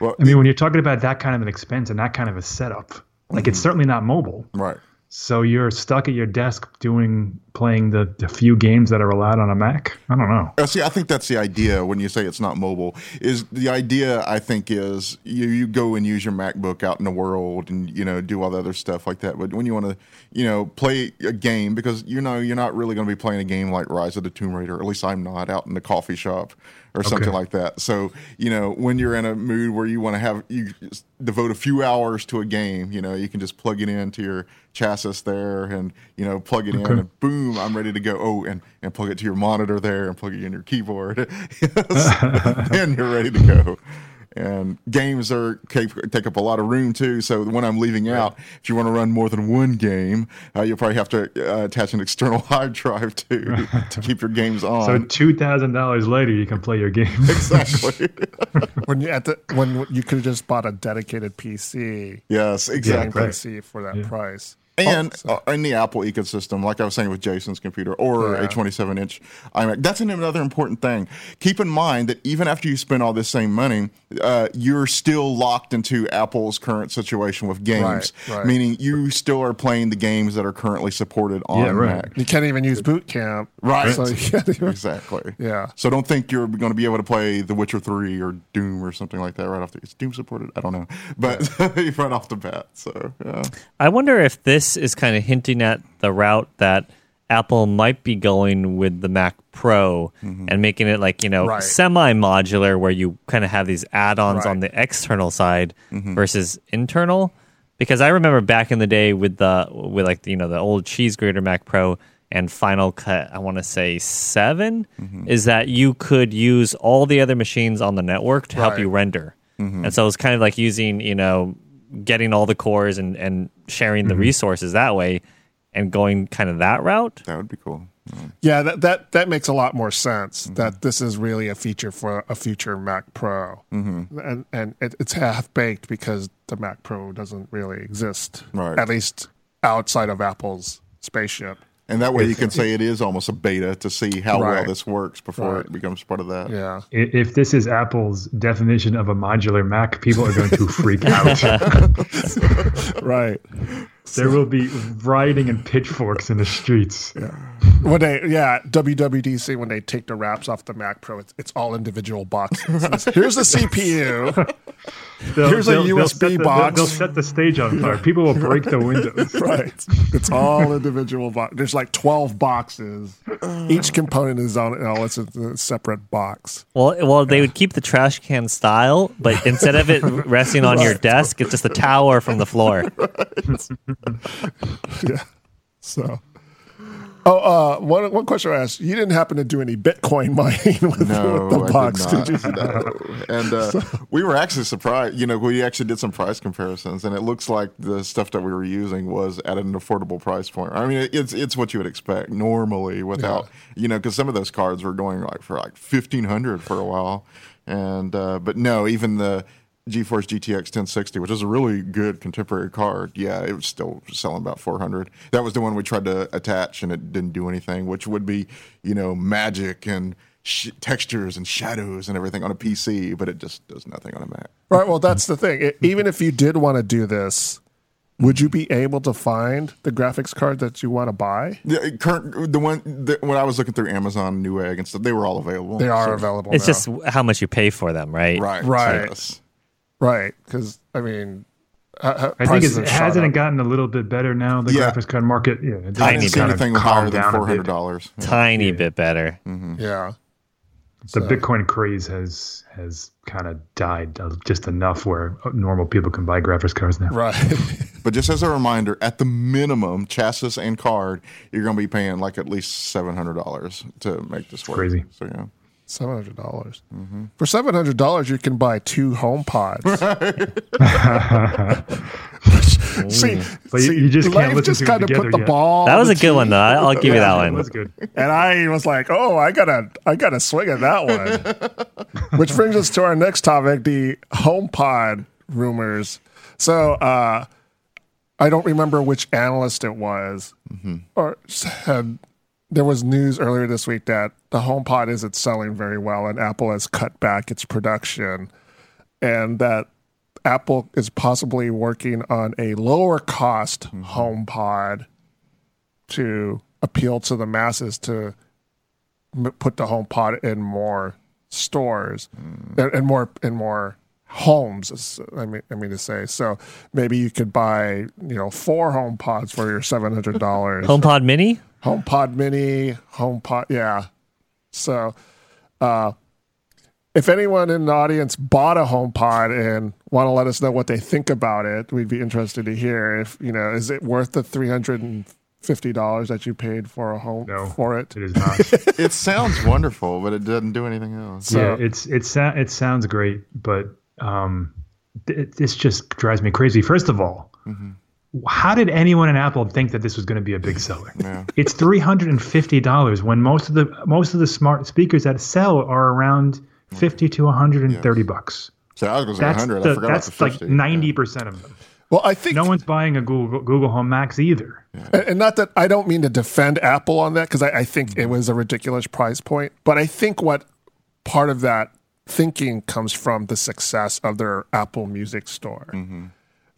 Well, I mean, when you're talking about that kind of an expense and that kind of a setup, like Mm-hmm. it's certainly not mobile. right. So you're stuck at your desk doing playing the, the few games that are allowed on a Mac. I don't know. Uh, See, I think that's the idea when you say it's not mobile. Is the idea I think is you, you go and use your MacBook out in the world and you know do all the other stuff like that. But when you want to you know play a game because you know you're not really going to be playing a game like Rise of the Tomb Raider. At least I'm not out in the coffee shop or something like that. So you know when you're in a mood where you want to have you devote a few hours to a game, you know you can just plug it into your chassis there and you know plug it in and boom, I'm ready to go. Oh, and and plug it to your monitor there and plug it in your keyboard. and you're ready to go. And games are cap- take up a lot of room too. So when I'm leaving out, if you want to run more than one game, uh, you'll probably have to uh, attach an external hard drive to to keep your games on. So two thousand dollars later, you can play your game. exactly. When you at the when you could have just bought a dedicated PC, yes, gaming exactly. PC for that price. And Oh, uh, in the Apple ecosystem, like I was saying with Jason's computer or Yeah. a 27 inch iMac, that's another important thing. Keep in mind that even after you spend all this same money, uh, you're still locked into Apple's current situation with games, Right, right. meaning you still are playing the games that are currently supported on Yeah, right. Mac. You can't even use Boot Camp, Right. So you even, Exactly. Yeah. So don't think you're going to be able to play The Witcher 3 or Doom or something like that right off the. Is Doom supported? I don't know, but right off the bat. So yeah. I wonder if this is kind of hinting at the route that Apple might be going with the Mac Pro mm-hmm. and making it like, you know, Right. semi modular where you kind of have these add ons on the external side mm-hmm. versus internal. Because I remember back in the day with the, with like, you know, the old cheese grater Mac Pro and Final Cut, I want to say 7 mm-hmm. is that you could use all the other machines on the network to help you render. And so it's kind of like using, you know, getting all the cores and, and sharing the resources that way and going kind of that route. That would be cool. Yeah, that, that that makes a lot more sense. Mm-hmm. That this is really a feature for a future Mac Pro, mm-hmm. and and it, it's half baked because the Mac Pro doesn't really exist, Right. at least outside of Apple's spaceship. And that way you can say it is almost a beta to see how well this works before Right. it becomes part of that. Yeah, If this is Apple's definition of a modular Mac, people are going to freak out. right. there will be rioting and pitchforks in the streets. When they yeah WWDC when they take the wraps off the Mac Pro, it's, it's all individual boxes. Here's the CPU. They'll- Here's a they'll- they'll USB set the- box. They'll, they'll set the stage on fire. People will break the windows. right. It's all individual box. There's like 12 boxes. Each component is on no, it's a, a separate box. Well, well, they would keep the trash can style, but instead of it resting on your desk, it's just a tower from the floor. Yeah. So Oh, uh, one one question I asked: You didn't happen to do any Bitcoin mining with, No, with the box, did, did, you? No. And uh, we were actually surprised. You know, we actually did some price comparisons, and it looks like the stuff that we were using was at an affordable price point. I mean, it's it's what you would expect normally without you know, because some of those cards were going like for like fifteen hundred for a while, and uh, but no, even the. GeForce GTX 1060, which is a really good contemporary card. Yeah, it was still selling about 400. That was the one we tried to attach and it didn't do anything, which would be, you know, magic and sh- textures and shadows and everything on a PC, but it just does nothing on a Mac. Right. Well, that's the thing. It, even if you did want to do this, would you be able to find the graphics card that you want to buy? The current, the one the, when I was looking through Amazon, Newegg and stuff, they were all available. They are So- available. It's now. just how much you pay for them, right? right, Right. yes. Right because I mean, uh, uh, I think prices it's, have hasn't it gotten a little bit better now. The Yeah. graphics card market, yeah, it Tiny didn't bit. anything calmed higher than down a bit. four hundred dollars. Tiny bit better. Yeah. The Bitcoin craze has has kind of died uh, just enough where normal people can buy graphics cards now. Right. But just as a reminder, at the minimum, chassis and card, you're going to be paying like at least seven hundred dollars to make this work. crazy. So yeah. Seven hundred dollars. For seven hundred dollars, you can buy two home pods. see, But you- see, you just can't just kind of put the yet. ball. That was a good one, though. I- I'll give you that That one. was good. And I was like, "Oh, I gotta, I gotta swing at that one." Which brings us to our next topic: the HomePod rumors. So, uh, I don't remember which analyst it was, or said there was news earlier this week that the HomePod isn't selling very well, and Apple has cut back its production, and that Apple is possibly working on a lower cost mm-hmm. HomePod to appeal to the masses to m- put the HomePod in more stores mm. and, and more in more homes. I mean, I mean to say. So maybe you could buy you know four HomePods for your seven hundred dollars. HomePod Mini? HomePod Mini, HomePod, yeah. So, uh, if anyone in the audience bought a HomePod and want to let us know what they think about it, we'd be interested to hear. If you know, is it worth the three hundred and fifty dollars that you paid for a home No. for it? It is not. It sounds wonderful, but it doesn't do anything else. So- yeah, it's it sa- it sounds great, but um, it, this just drives me crazy. First of all, how did anyone in Apple think that this was going to be a big seller? Yeah. It's three hundred and fifty dollars when most of the most of the smart speakers that sell are around mm. fifty to one hundred and thirty bucks. So I was going to say That's 100. I forgot that's about the like 50. ninety percent of them. Well, I think, No one's buying a Google Google Home Max either. and and not that I don't mean to defend Apple on that because I, I think it mm-hmm. was a ridiculous price point, but I think what part of that thinking comes from the success of their Apple Music Store. Mm-hmm.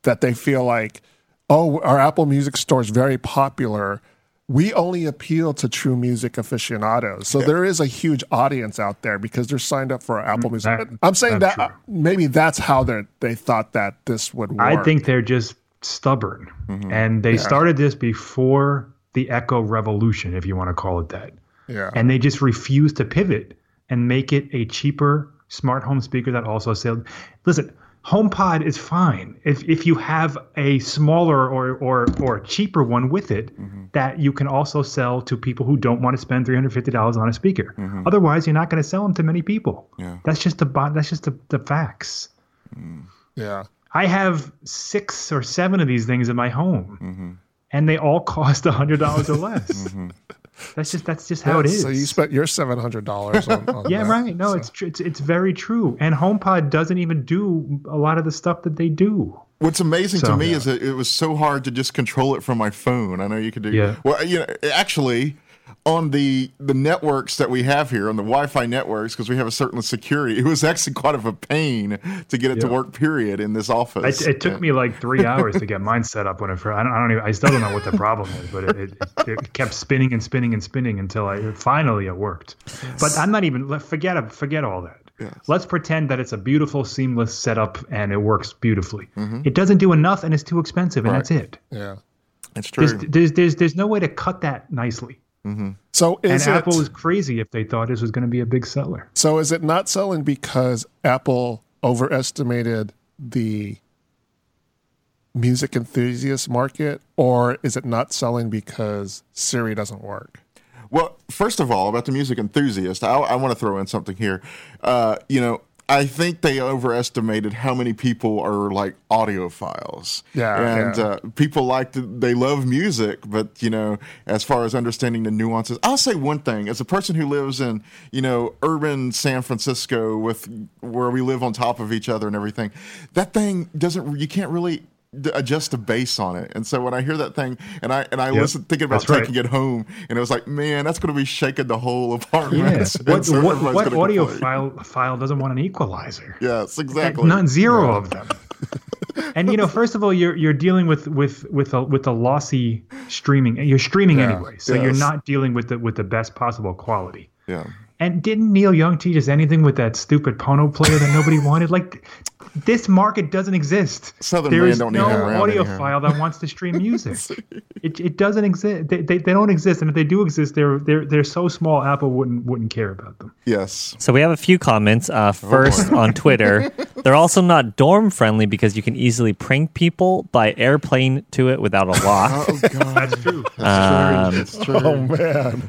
That they feel like, oh, our Apple Music Store is very popular. We only appeal to true music aficionados. So there is a huge audience out there because they're signed up for Apple Music. that- I'm saying that true. maybe that's how they they thought that this would work. I think they're just stubborn. Mm-hmm. And they started this before the Echo Revolution, if you want to call it that. yeah. And they just refuse to pivot and make it a cheaper smart home speaker that also sells. Listen, HomePod is fine if if you have a smaller or or or cheaper one with it mm-hmm. that you can also sell to people who don't want to spend three hundred fifty dollars on a speaker. Mm-hmm. Otherwise, you're not going to sell them to many people. Yeah. That's just the that's just the, the facts. Mm. yeah. I have six or seven of these things in my home, mm-hmm. and they all cost a hundred dollars or less. That's just that's just how it Yeah, is. So you spent your seven hundred dollars on, on yeah, that. right. No, it's, tr- it's it's very true. And HomePod doesn't even do a lot of the stuff that they do. What's amazing So- to me is that it was so hard to just control it from my phone. I know you could do. Yeah. Well, you know, actually, on the the networks that we have here on the Wi-Fi networks because we have a certain security. It was actually quite of a pain to get it to work. Period in this office. It, it took Yeah. me like three hours to get mine set up when it first. I don't, I don't even. I still don't know what the problem is, but it, it, it kept spinning and spinning and spinning until I finally it worked. But I'm not even. Forget. Forget all that. Yes. Let's pretend that it's a beautiful, seamless setup and it works beautifully. Mm-hmm. It doesn't do enough, and it's too expensive, and that's it. Yeah. It's true. There's, there's there's there's no way to cut that nicely. So And is it Apple was crazy if they thought this was going to be a big seller. so is it not selling because Apple overestimated the music enthusiast market, or is it not selling because Siri doesn't work? Well, first of all, about the music enthusiast, I, I want to throw in something here. Uh, you know, I think they overestimated how many people are like audiophiles. Yeah, and yeah. Uh, people like to, they love music, but you know, as far as understanding the nuances, I'll say one thing: as a person who lives in you know urban San Francisco, with where we live on top of each other and everything, that thing doesn't. You can't really adjust the bass on it. And so when I hear that thing, and I and I Yep, listen thinking about that's right. taking it home, and it was like, man, that's going to be shaking the whole apartment. Yes. And What, so what, what audio complain. file file doesn't want an equalizer? Yes, exactly. Not zero of them. and you know, first of all, you're you're dealing with with with a with a lossy streaming. You're streaming Yeah. anyway, so you're not dealing with the with the best possible quality. Yeah. And didn't Neil Young teach us anything with that stupid Pono player that nobody wanted? Like, this market doesn't exist. Southern there man is don't no him around audiophile that wants to stream music. it, it doesn't exist. They, they, they don't exist, and if they do exist, they're they're they're so small. Apple wouldn't wouldn't care about them. Yes. So we have a few comments. Uh, first on Twitter, they're also not dorm friendly because you can easily prank people by airplane to it without a lock. Oh God, That's true. that's true. Oh man,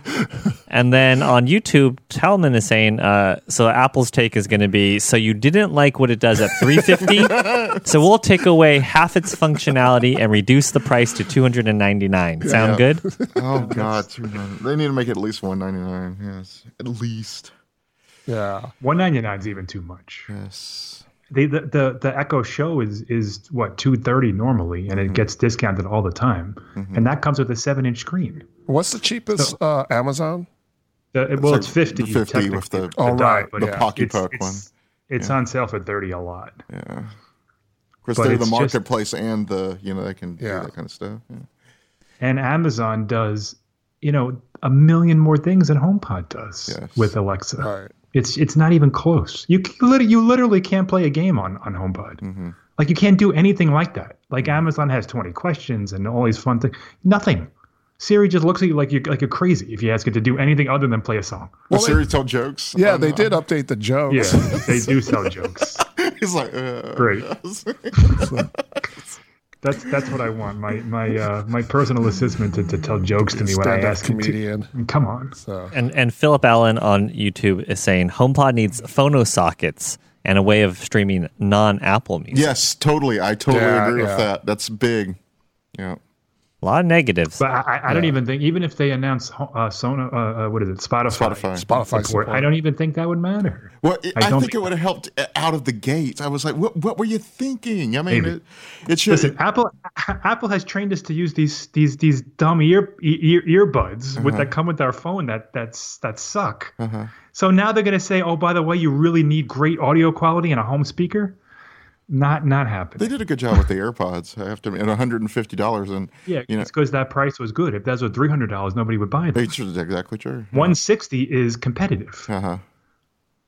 and then on YouTube, Talman is saying, uh, so Apple's take is going to be, so you didn't like what it does at 350, so we'll take away half its functionality and reduce the price to 299. Sound Yeah. good? Oh God, 200. they need to make it at least one ninety nine. Yes, at least. yeah. One ninety nine is even too much. Yes. They, the, the the Echo Show is is what two thirty normally, and it gets discounted all the time, and that comes with a seven inch screen. What's the cheapest uh, Amazon? The, well, like it's fifty. the 50 with technically, the- Oh, die, right, but the it's- Pocky it's, Puck it's. It's on sale for thirty a lot. Yeah. Of course, But they're the it's just- marketplace and the you know they can Yeah. do that kind of stuff. Yeah. And Amazon does, you know, a million more things than HomePod does Yes. with Alexa. Right. It's it's not even close. You literally, you literally can't play a game on on HomePod. Mm-hmm. Like you can't do anything like that. Like Amazon has twenty questions and all these fun things. Nothing. Siri just looks at you like you're like you're crazy if you ask it to do anything other than play a song. Well, Siri tell jokes. Yeah, on- they did update the jokes. Yeah, they do tell jokes. He's like, uh, Great. That's that's what I want. My my uh, my personal assistant to, to tell jokes to me when I Stand-up ask him to. comedian. Come on. So And and Philip Allen on YouTube is saying HomePod needs phono sockets and a way of streaming non-Apple music. Yes, totally. I totally Yeah, agree yeah. with that. That's big. Yeah. A lot of negatives. But I, I- I don't even think even if they announce uh, Sono, uh, uh, what is it, Spotify, Spotify. Spotify support, support. I don't even think that would matter. Well, it, I I, don't think it would have helped uh, out of the gates. I was like, what, what were you thinking? I mean, it, it should. Listen, Apple Apple has trained us to use these these these dumb ear, ear earbuds with that come with our phone that that's that suck. So now they're going to say, oh, by the way, you really need great audio quality and a home speaker. Not not happening. they did a good job with the AirPods. I have to admit, at one hundred and fifty dollars, and Yeah, you know, it's because that price was good. If those were three hundred dollars, nobody would buy them. it's exactly true. One sixty is competitive. Uh huh.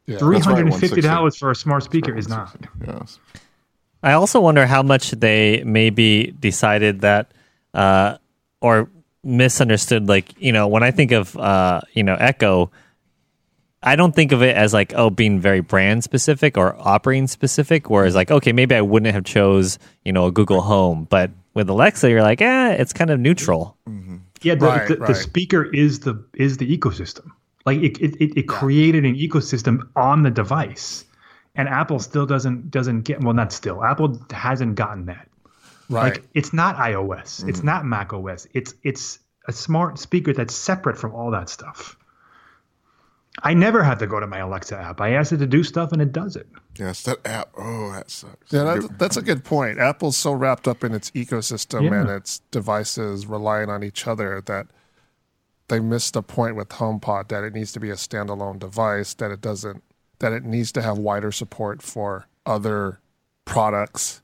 yeah. Three That's right, hundred and fifty dollars for a smart speaker is not. Yes. I also wonder how much they maybe decided that uh, or misunderstood. Like, you know, when I think of, uh, you know, Echo, I don't think of it as like, oh, being very brand specific or operating specific. Whereas, like, okay, maybe I wouldn't have chose, you know, a Google Home. But with Alexa, you're like, eh, it's kind of neutral. Yeah, the, Right, the, the speaker is the is the ecosystem. Like it it, it, it created an ecosystem on the device, and Apple still doesn't doesn't get well. Not still. Apple hasn't gotten that. right. Like it's not iOS. It's not Mac OS. It's it's a smart speaker that's separate from all that stuff. I never have to go to my Alexa app. I ask it to do stuff and it does it. Yes, that app. Oh, that sucks. Yeah, that, that's a good point. Apple's so wrapped up in its ecosystem Yeah. and its devices relying on each other that they missed the point with HomePod that it needs to be a standalone device, that it doesn't, that it needs to have wider support for other products,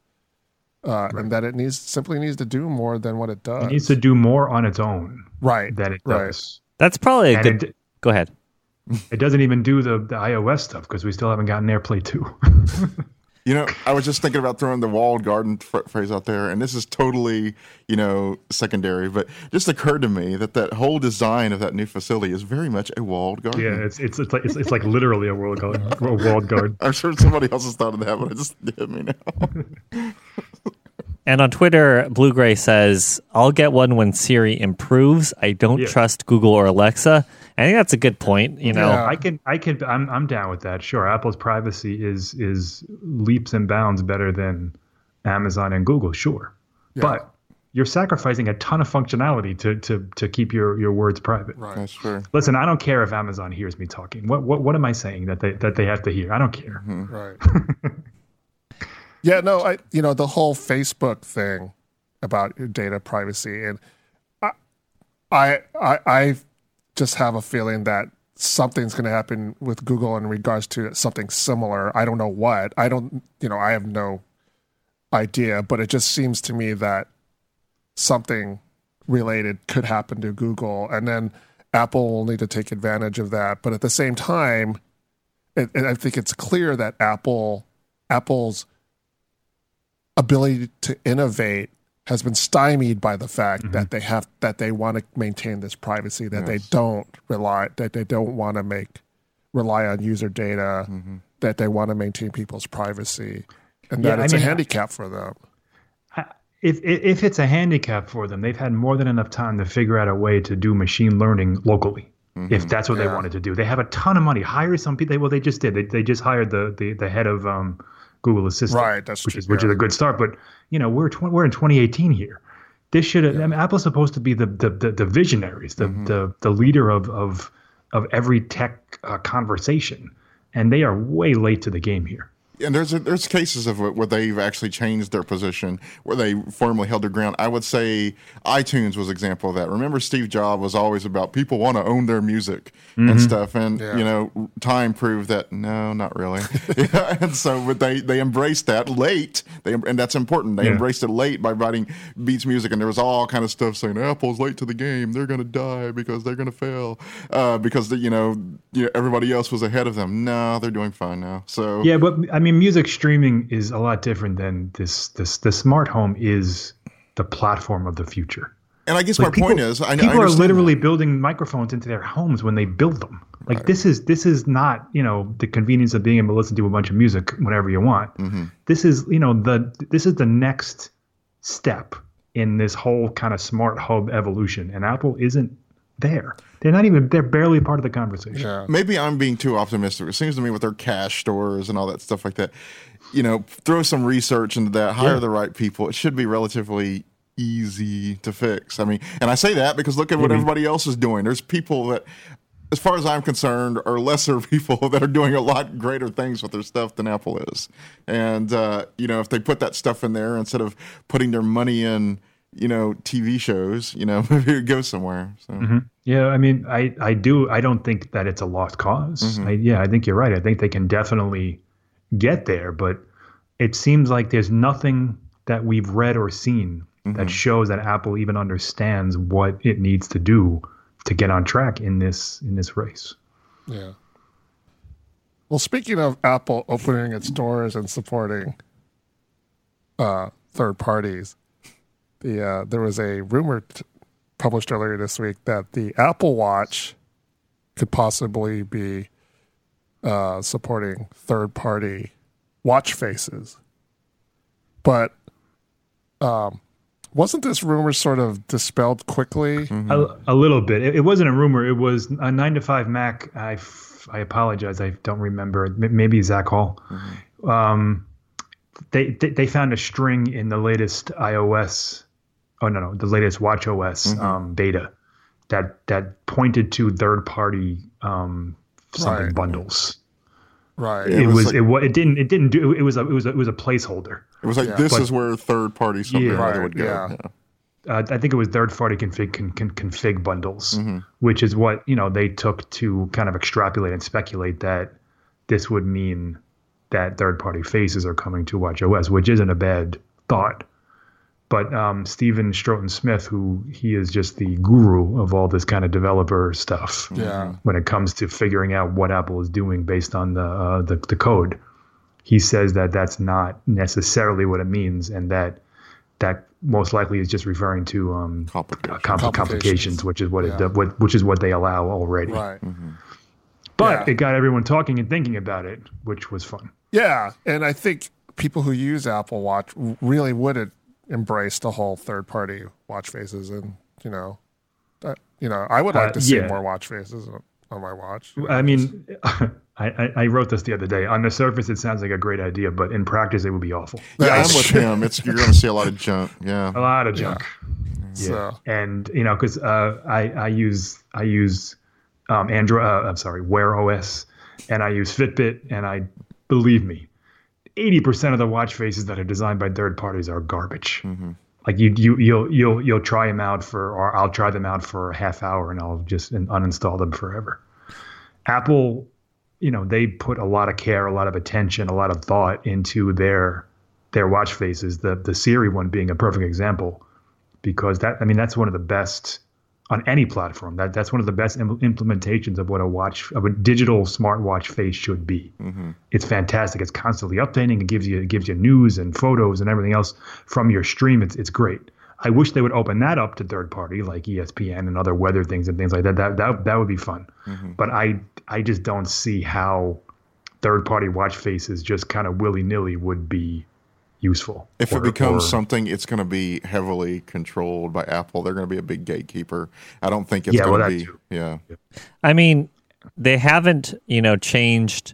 uh, and that it needs simply needs to do more than what it does. It needs to do more on its own right than it right. does. That's probably a And good. it, Go ahead. it doesn't even do the, the iOS stuff because we still haven't gotten AirPlay 2. You know, I was just thinking about throwing the walled garden ph- phrase out there, and this is totally, you know, secondary, but it just occurred to me that that whole design of that new facility is very much a walled garden. yeah, it's it's it's like it's, it's like literally a world guard, a walled garden. I'm sure somebody else has thought of that, but it just hit me now. And on Twitter, Blue Gray says, "I'll get one when Siri improves. I don't Yeah. trust Google or Alexa." I think that's a good point. You know, Yeah. I can I can I'm I'm down with that. Sure, Apple's privacy is is leaps and bounds better than Amazon and Google. Sure, but you're sacrificing a ton of functionality to to to keep your your words private. right That's true. Listen, I don't care if Amazon hears me talking. What what what am I saying that they that they have to hear? I don't care. Mm-hmm. right yeah no i you know the whole facebook thing about data privacy and i i i, I just have a feeling that something's going to happen with google in regards to something similar. I don't know what. I don't you know i have no idea but it just seems to me that something related could happen to google and then apple will need to take advantage of that. But at the same time it, and I think it's clear that Apple Apple's ability to innovate has been stymied by the fact mm-hmm. that they have that they want to maintain this privacy that they don't rely that they don't want to make rely on user data mm-hmm. that they want to maintain people's privacy and Yeah, that I it's mean, a handicap for them If, if it's a handicap for them, they've had more than enough time to figure out a way to do machine learning locally. Mm-hmm. If that's what they wanted to do, they have a ton of money. Hire some people. They, well, they just did. They, they just hired the, the the head of um, Google Assistant, Right, that's which true, is which yeah. is a good start. But you know, we're tw- we're in 2018 here. This should have. I mean, Apple's supposed to be the the, the, the visionaries, the, Mm-hmm. the the leader of of of every tech uh, conversation, and they are way late to the game here. And there's there's cases of it where they've actually changed their position, where they firmly held their ground. I would say iTunes was an example of that. Remember, Steve Jobs was always about people want to own their music and stuff, and Yeah. you know, time proved that no, not really. yeah, and so, but they they embraced that late, they and that's important. They Yeah. embraced it late by writing Beats music, and there was all kind of stuff saying Apple's late to the game. They're going to die because they're going to fail uh, because the, you know you know everybody else was ahead of them. No, they're doing fine now. So Yeah, but I mean, music streaming is a lot different than this. This the smart home is the platform of the future. And I guess Like, my people, point is, I, I people are understand literally building microphones into their homes when they build them. Like this is this is not you know the convenience of being able to listen to a bunch of music whenever you want. Mm-hmm. This is you know the this is the next step in this whole kind of smart hub evolution, and Apple isn't there. They're not even they're barely part of the conversation. yeah maybe I'm being too optimistic. It seems to me with their cash stores and all that stuff like that, you know, throw some research into that, hire Yeah. the right people. It should be relatively easy to fix. I mean, and I say that because look at what everybody else is doing. There's people that, as far as I'm concerned, are lesser people that are doing a lot greater things with their stuff than Apple is. And, uh, you know, if they put that stuff in there instead of putting their money in, you know, TV shows, you know, maybe it goes somewhere. So. Yeah, I mean, I, I do. I don't think that it's a lost because Mm-hmm. I, yeah, I think you're right. I think they can definitely get there, but it seems like there's nothing that we've read or seen Mm-hmm. that shows that Apple even understands what it needs to do to get on track in this in this race. Yeah. Well, speaking of Apple opening its doors and supporting uh, third parties, the uh, there was a rumor t- published earlier this week that the Apple Watch could possibly be uh, supporting third party watch faces, but um, wasn't this rumor sort of dispelled quickly? A, a little bit. It, it wasn't a rumor. It was a nine to five Mac. I, f- I apologize. I don't remember. M- Maybe Zac Hall. Um, they, they they found a string in the latest iOS. Oh no no, the latest Watch OS um, beta that that pointed to third party um, something Right. bundles. Right. It, was was, like- it, wa- it didn't it didn't do it was a, it was a, it was a placeholder. It was like Yeah. this But- is where third party something Yeah. Right, would go. yeah. Yeah. uh, I think it was third party config con, con, config bundles, which is what you know they took to kind of extrapolate and speculate that this would mean that third party faces are coming to watch OS, which isn't a bad thought. But um, Steven Troughton-Smith, who he is just the guru of all this kind of developer stuff, Yeah. when it comes to figuring out what Apple is doing based on the uh, the, the code, he says that that's not necessarily what it means, and that that most likely is just referring to um, Complication. compl- Complications. complications, which is what it Yeah. do- what, which is what they allow already. Right. But Yeah. it got everyone talking and thinking about it, which was fun. Yeah, and I think people who use Apple Watch really would embrace the whole third-party watch faces, and you know, that, you know, I would like Uh, to see yeah. more watch faces on- on my watch. I mean, I, I, I wrote this the other day. On the surface, it sounds like a great idea, but in practice, it would be awful. Yeah, I'm with him. It's you're going to see a lot of junk. Yeah. A lot of junk. So and you know because uh, I I use I use um, Android uh, I'm sorry Wear OS and I use Fitbit and I believe me, eighty percent of the watch faces that are designed by third parties are garbage. Mm-hmm. Like you you you'll you'll you'll try them out for or I'll try them out for a half hour and I'll just uninstall them forever. Apple, you know, they put a lot of care, a lot of attention, a lot of thought into their their watch faces. The the Siri one being a perfect example because that I mean that's one of the best on any platform. That that's one of the best Im- implementations of what a watch of a digital smartwatch face should be. Mm-hmm. It's fantastic. It's constantly updating. It gives you it gives you news and photos and everything else from your stream. It's it's great. I wish they would open that up to third party like ESPN and other weather things and things like that. That that that would be fun. Mm-hmm. But I I just don't see how third party watch faces just kind of willy nilly would be useful. If Or- it becomes or- something, it's going to be heavily controlled by Apple. They're going to be a big gatekeeper. I don't think it's Yeah, going well, to be. too. Yeah. I mean, they haven't, you know, changed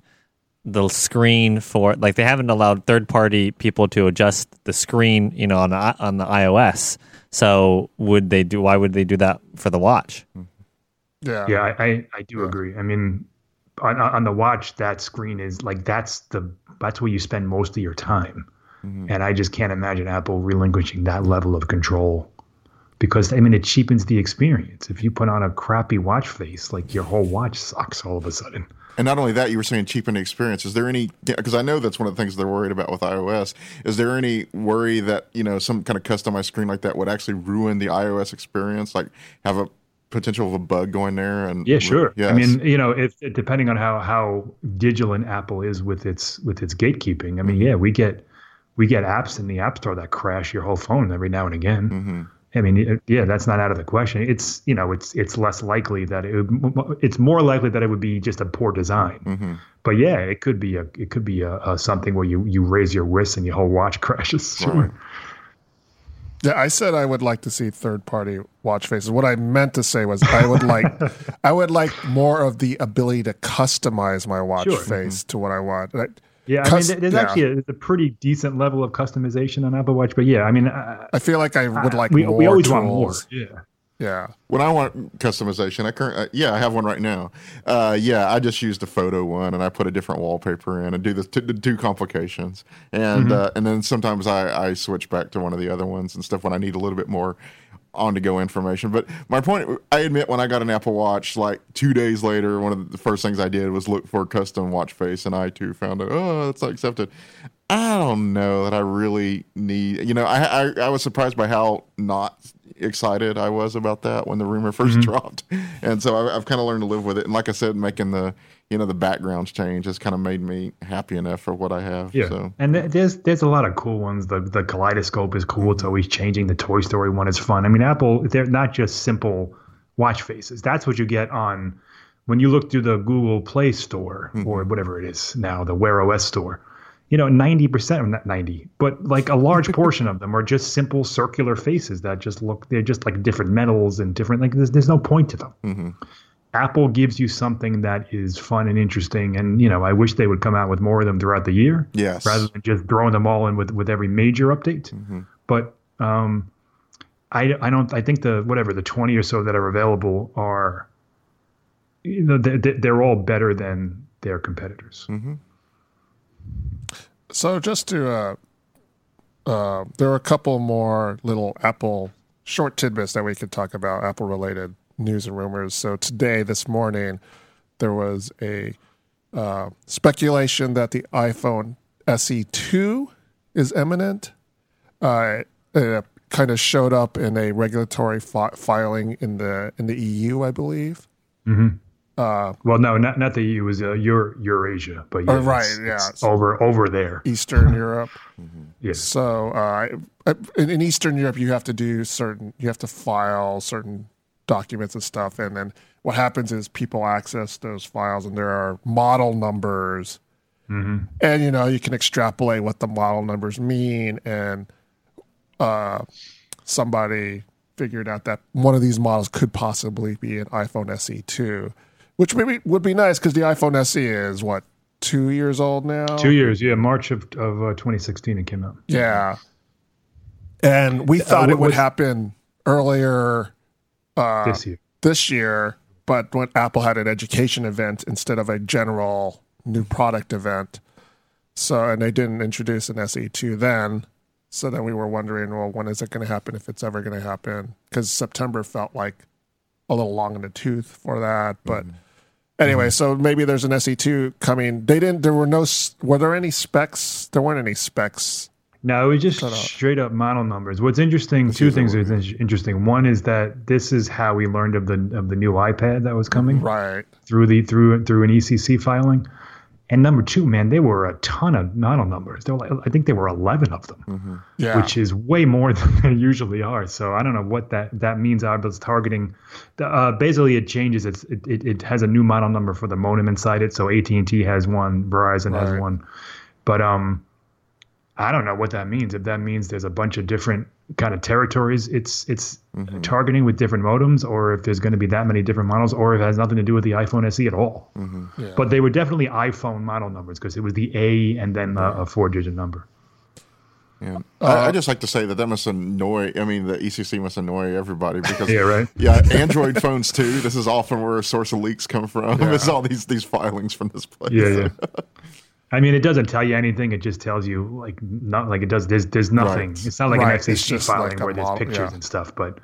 the screen for like they haven't allowed third party people to adjust the screen, you know, on the, on the iOS. So would they do? Why would they do that for the watch? Mm-hmm. yeah, Yeah, I, I, I do agree. I mean, on, on the watch, that screen is like that's the that's where you spend most of your time, Mm-hmm. and I just can't imagine Apple relinquishing that level of control because I mean it cheapens the experience. If you put on a crappy watch face, like your whole watch sucks all of a sudden. And not only that, you were saying cheapen the experience. Is there any? Because I know that's one of the things they're worried about with iOS. Is there any worry that you know some kind of customized screen like that would actually ruin the iOS experience? Like have a potential of a bug going there? And Yeah, sure. Yes. I mean, you know, if depending on how how vigilant Apple is with its with its gatekeeping. I mean, mm-hmm. yeah, we get we get apps in the App Store that crash your whole phone every now and again. Mm-hmm. I mean, yeah, that's not out of the question. It's you know, it's it's less likely that it would, it's more likely that it would be just a poor design. Mm-hmm. But yeah, it could be a it could be a, a something where you you raise your wrist and your whole watch crashes. Sure. Yeah, I said I would like to see third-party watch faces. What I meant to say was I would like, I would like more of the ability to customize my watch Sure. face mm-hmm. to what I want. I, Yeah, I mean, there's yeah. actually a, a pretty decent level of customization on Apple Watch. But yeah, I mean, uh, I feel like I would like we more we always tools. want more. Yeah. Yeah, when I want customization, I current uh, yeah, I have one right now. Uh, yeah, I just use the photo one and I put a different wallpaper in and do the, t- the two complications, and uh, and then sometimes I, I switch back to one of the other ones and stuff when I need a little bit more on to go information. But my point, I admit, when I got an Apple Watch, like two days later, one of the first things I did was look for a custom watch face, and I too found it. Oh, it's not accepted. I don't know that I really need. You know, I I, I was surprised by how not excited I was about that when the rumor 1st mm-hmm. dropped, and so I, I've kind of learned to live with it. And like I said, making the you know the backgrounds change has kind of made me happy enough for what I have. Yeah, So and th- there's there's a lot of cool ones. The the kaleidoscope is cool. It's always changing. The Toy Story one is fun. I mean, Apple they're not just simple watch faces. That's what you get on when you look through the Google Play Store mm-hmm. or whatever it is now, the Wear OS store. You know, ninety percent, not ninety, but like a large portion of them are just simple circular faces that just look. They're just like different metals and different. Like there's there's no point to them. Mm-hmm. Apple gives you something that is fun and interesting, and you know, I wish they would come out with more of them throughout the year yes, rather than just throwing them all in with, with every major update. Mm-hmm. But um, I, I don't I think the whatever the twenty or so that are available are you know they're, they're all better than their competitors. Mm-hmm. So just to, uh, uh, there are a couple more little Apple short tidbits that we could talk about Apple related news and rumors. So today, this morning, there was a uh, speculation that the iPhone SE2 is imminent. Uh, it kind of showed up in a regulatory fi- filing in the in the EU, I believe. Well, no, not not the EU. It was uh, Euro, Eurasia, but Oh, yeah, right, it's- yeah. it's over over there. Eastern Europe. Yes. So uh, in, in Eastern Europe, you have to do certain, you have to file certain documents and stuff, and then what happens is people access those files, and there are model numbers, and you know you can extrapolate what the model numbers mean, and uh, somebody figured out that one of these models could possibly be an iPhone SE two, which maybe would be nice because the iPhone SE is what two years old now. Two years, yeah, March of of uh, 2016 it came out. Yeah. And we thought it what would was- happen earlier this year. this year, but when Apple had an education event instead of a general new product event. So, and they didn't introduce an SE2 then. So then we were wondering, well, when is it going to happen if it's ever going to happen? Because September felt like a little long in the tooth for that. But anyway, so maybe there's an SE2 coming. They didn't, there were no, were there any specs? There weren't any specs. No, it was just straight up model numbers. What's interesting, two things are interesting. One is that this is how we learned of the of the new iPad that was coming Right. through the through through an ECC filing. And number two, man, they were a ton of model numbers. There were like, I think there were eleven of them, Yeah. which is way more than there usually are. So I don't know what that that means. Apple's targeting. the- Uh, basically, it changes. It's it, it, it has a new model number for the modem inside it. So AT and T has one, Verizon has one, but um, I don't know what that means. If that means there's a bunch of different kind of territories it's it's mm-hmm. targeting with different modems, or if there's going to be that many different models, or if it has nothing to do with the iPhone SE at all. Mm-hmm. Yeah. But they were definitely iPhone model numbers because it was the A and then a, a four-digit number. Yeah. Uh, I, I just like to say that that must annoy. I mean, the ECC must annoy everybody because Yeah, right. yeah, Android phones too. This is often where a source of leaks come from. It's all these these filings from this place. Yeah, yeah. I mean, it doesn't tell you anything. It just tells you like not like it does. There's there's nothing. Right. It's not like Right, an FCC filing like where there's pictures yeah. and stuff. But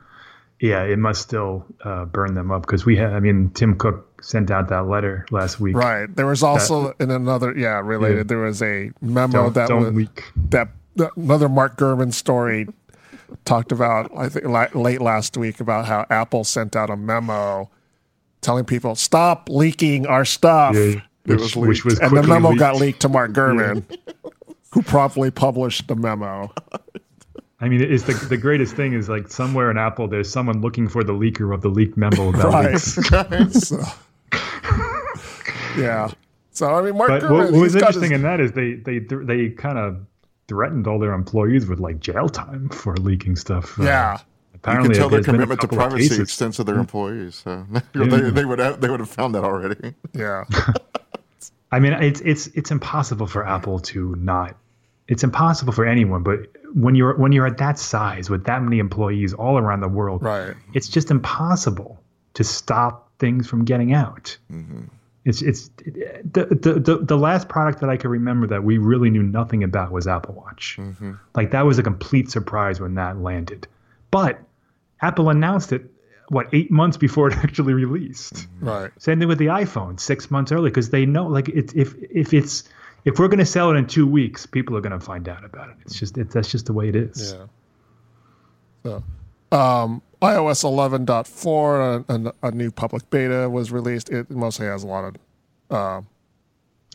yeah, it must still uh, burn them up because we have. I mean, Tim Cook sent out that letter last week. Right. There was also in another, yeah, related. Yeah. There was a memo Don't, that don't was leak. that, that another Mark Gurman story talked about. I think la- late last week about how Apple sent out a memo telling people stop leaking our stuff, Yeah, which, was which was and the memo leaked. got leaked to Mark Gurman, who promptly published the memo. I mean, it's the the greatest thing is like somewhere in Apple, there's someone looking for the leaker of the leaked memo about Right. leaks. so, yeah. So I mean, Mark But Gurman. what, what was interesting his- in that is they they they kind of threatened all their employees with like jail time for leaking stuff. Uh, yeah. You apparently can tell their there's been a commitment to privacy extends to their employees. So they, they would have, they would have found that already. Yeah. I mean, it's it's it's impossible for Apple to not. It's impossible for anyone, but when you're when you're at that size with that many employees all around the world, Right. it's just impossible to stop things from getting out. Mm-hmm. It's it's the, the the the last product that I can remember that we really knew nothing about was Apple Watch. Mm-hmm. Like that was a complete surprise when that landed, but Apple announced it what eight months before it actually released. Right. Same thing with the iPhone, six months early, because they know like it's if if it's if we're going to sell it in two weeks, people are going to find out about it. It's just it, that's just the way it is. Yeah. So, um, iOS 11.4, a, a, a new public beta was released. It mostly has a lot of um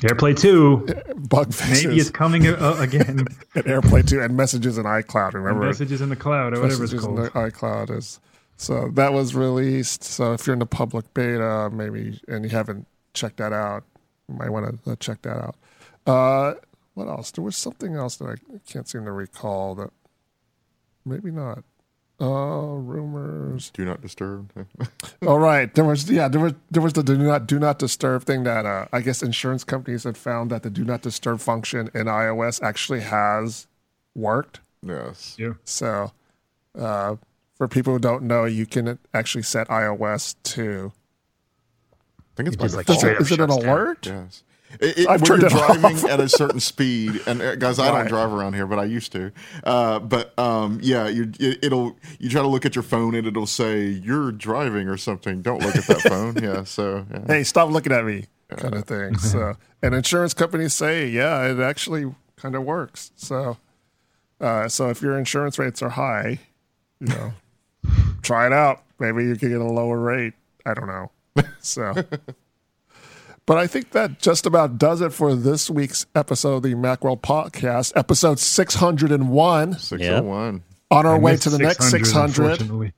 AirPlay two, bug fixes maybe it's coming uh, again. and AirPlay 2 and messages in iCloud. Remember, Messages in the cloud or whatever it's messages in called. the iCloud is. So that was released. So if you're in the public beta, maybe, and you haven't checked that out, you might want to check that out. Uh, what else? There was something else that I can't seem to recall that maybe not. Uh, rumors. Do not disturb. All right, there was yeah, there was there was the do not do not disturb thing that uh, I guess insurance companies had found that the do not disturb function in iOS actually has worked. yes. Yeah. So, uh, for people who don't know, you can actually set iOS to I think it's by like, default. straight up is it an shuts down. alert? Yes. It, it, I've when you're it driving at a certain speed, and uh, guys, I don't Right. drive around here, but I used to. Uh, but um, yeah, you it, it'll you try to look at your phone, and it'll say you're driving or something. Don't look at that phone. Yeah, so yeah. hey, stop looking at me, kind of thing. So, and insurance companies say, yeah, it actually kind of works. So, uh, so if your insurance rates are high, you know, try it out. Maybe you can get a lower rate. I don't know. So, but I think that just about does it for this week's episode of the Macworld Podcast, episode six hundred and one. six oh one. On our I way to the next six hundred.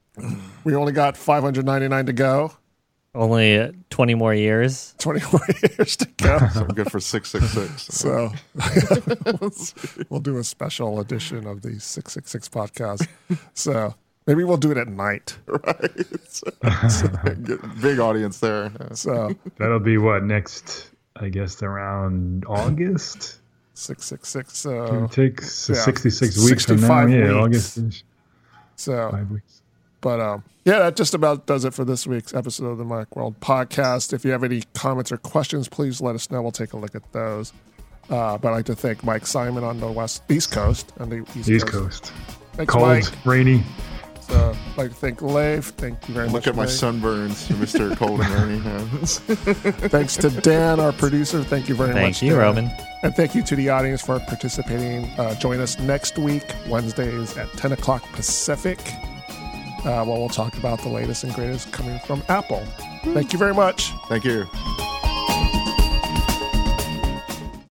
We only got five hundred ninety nine to go. Only uh, 20 more years. Twenty more years to go. So I'm good for six six six. So we'll do a special edition of the 666 podcast. So maybe we'll do it at night. Right. Big audience there. So That'll be what next? I guess around August. 666. So It takes yeah, 66 weeks from now. 65 Yeah, weeks. August. so, Five weeks. but um, yeah, that just about does it for this week's episode of the Macworld podcast. If you have any comments or questions, please let us know. We'll take a look at those. Uh, but I'd like to thank Mike Simon on the west East Coast and the East, East Coast. Coast. Thanks, Cold, Mike. rainy. So, I'd like to thank Leif. Thank you very much. Look at my Leif. sunburns, Mr. Cold and Rainy. Thanks to Dan, our producer. Thank you very much. Thank you, Dan. Roman. And thank you to the audience for participating. Uh, join us next week, Wednesdays at 10 o'clock Pacific, uh, where we'll talk about the latest and greatest coming from Apple. Thank you very much. Thank you.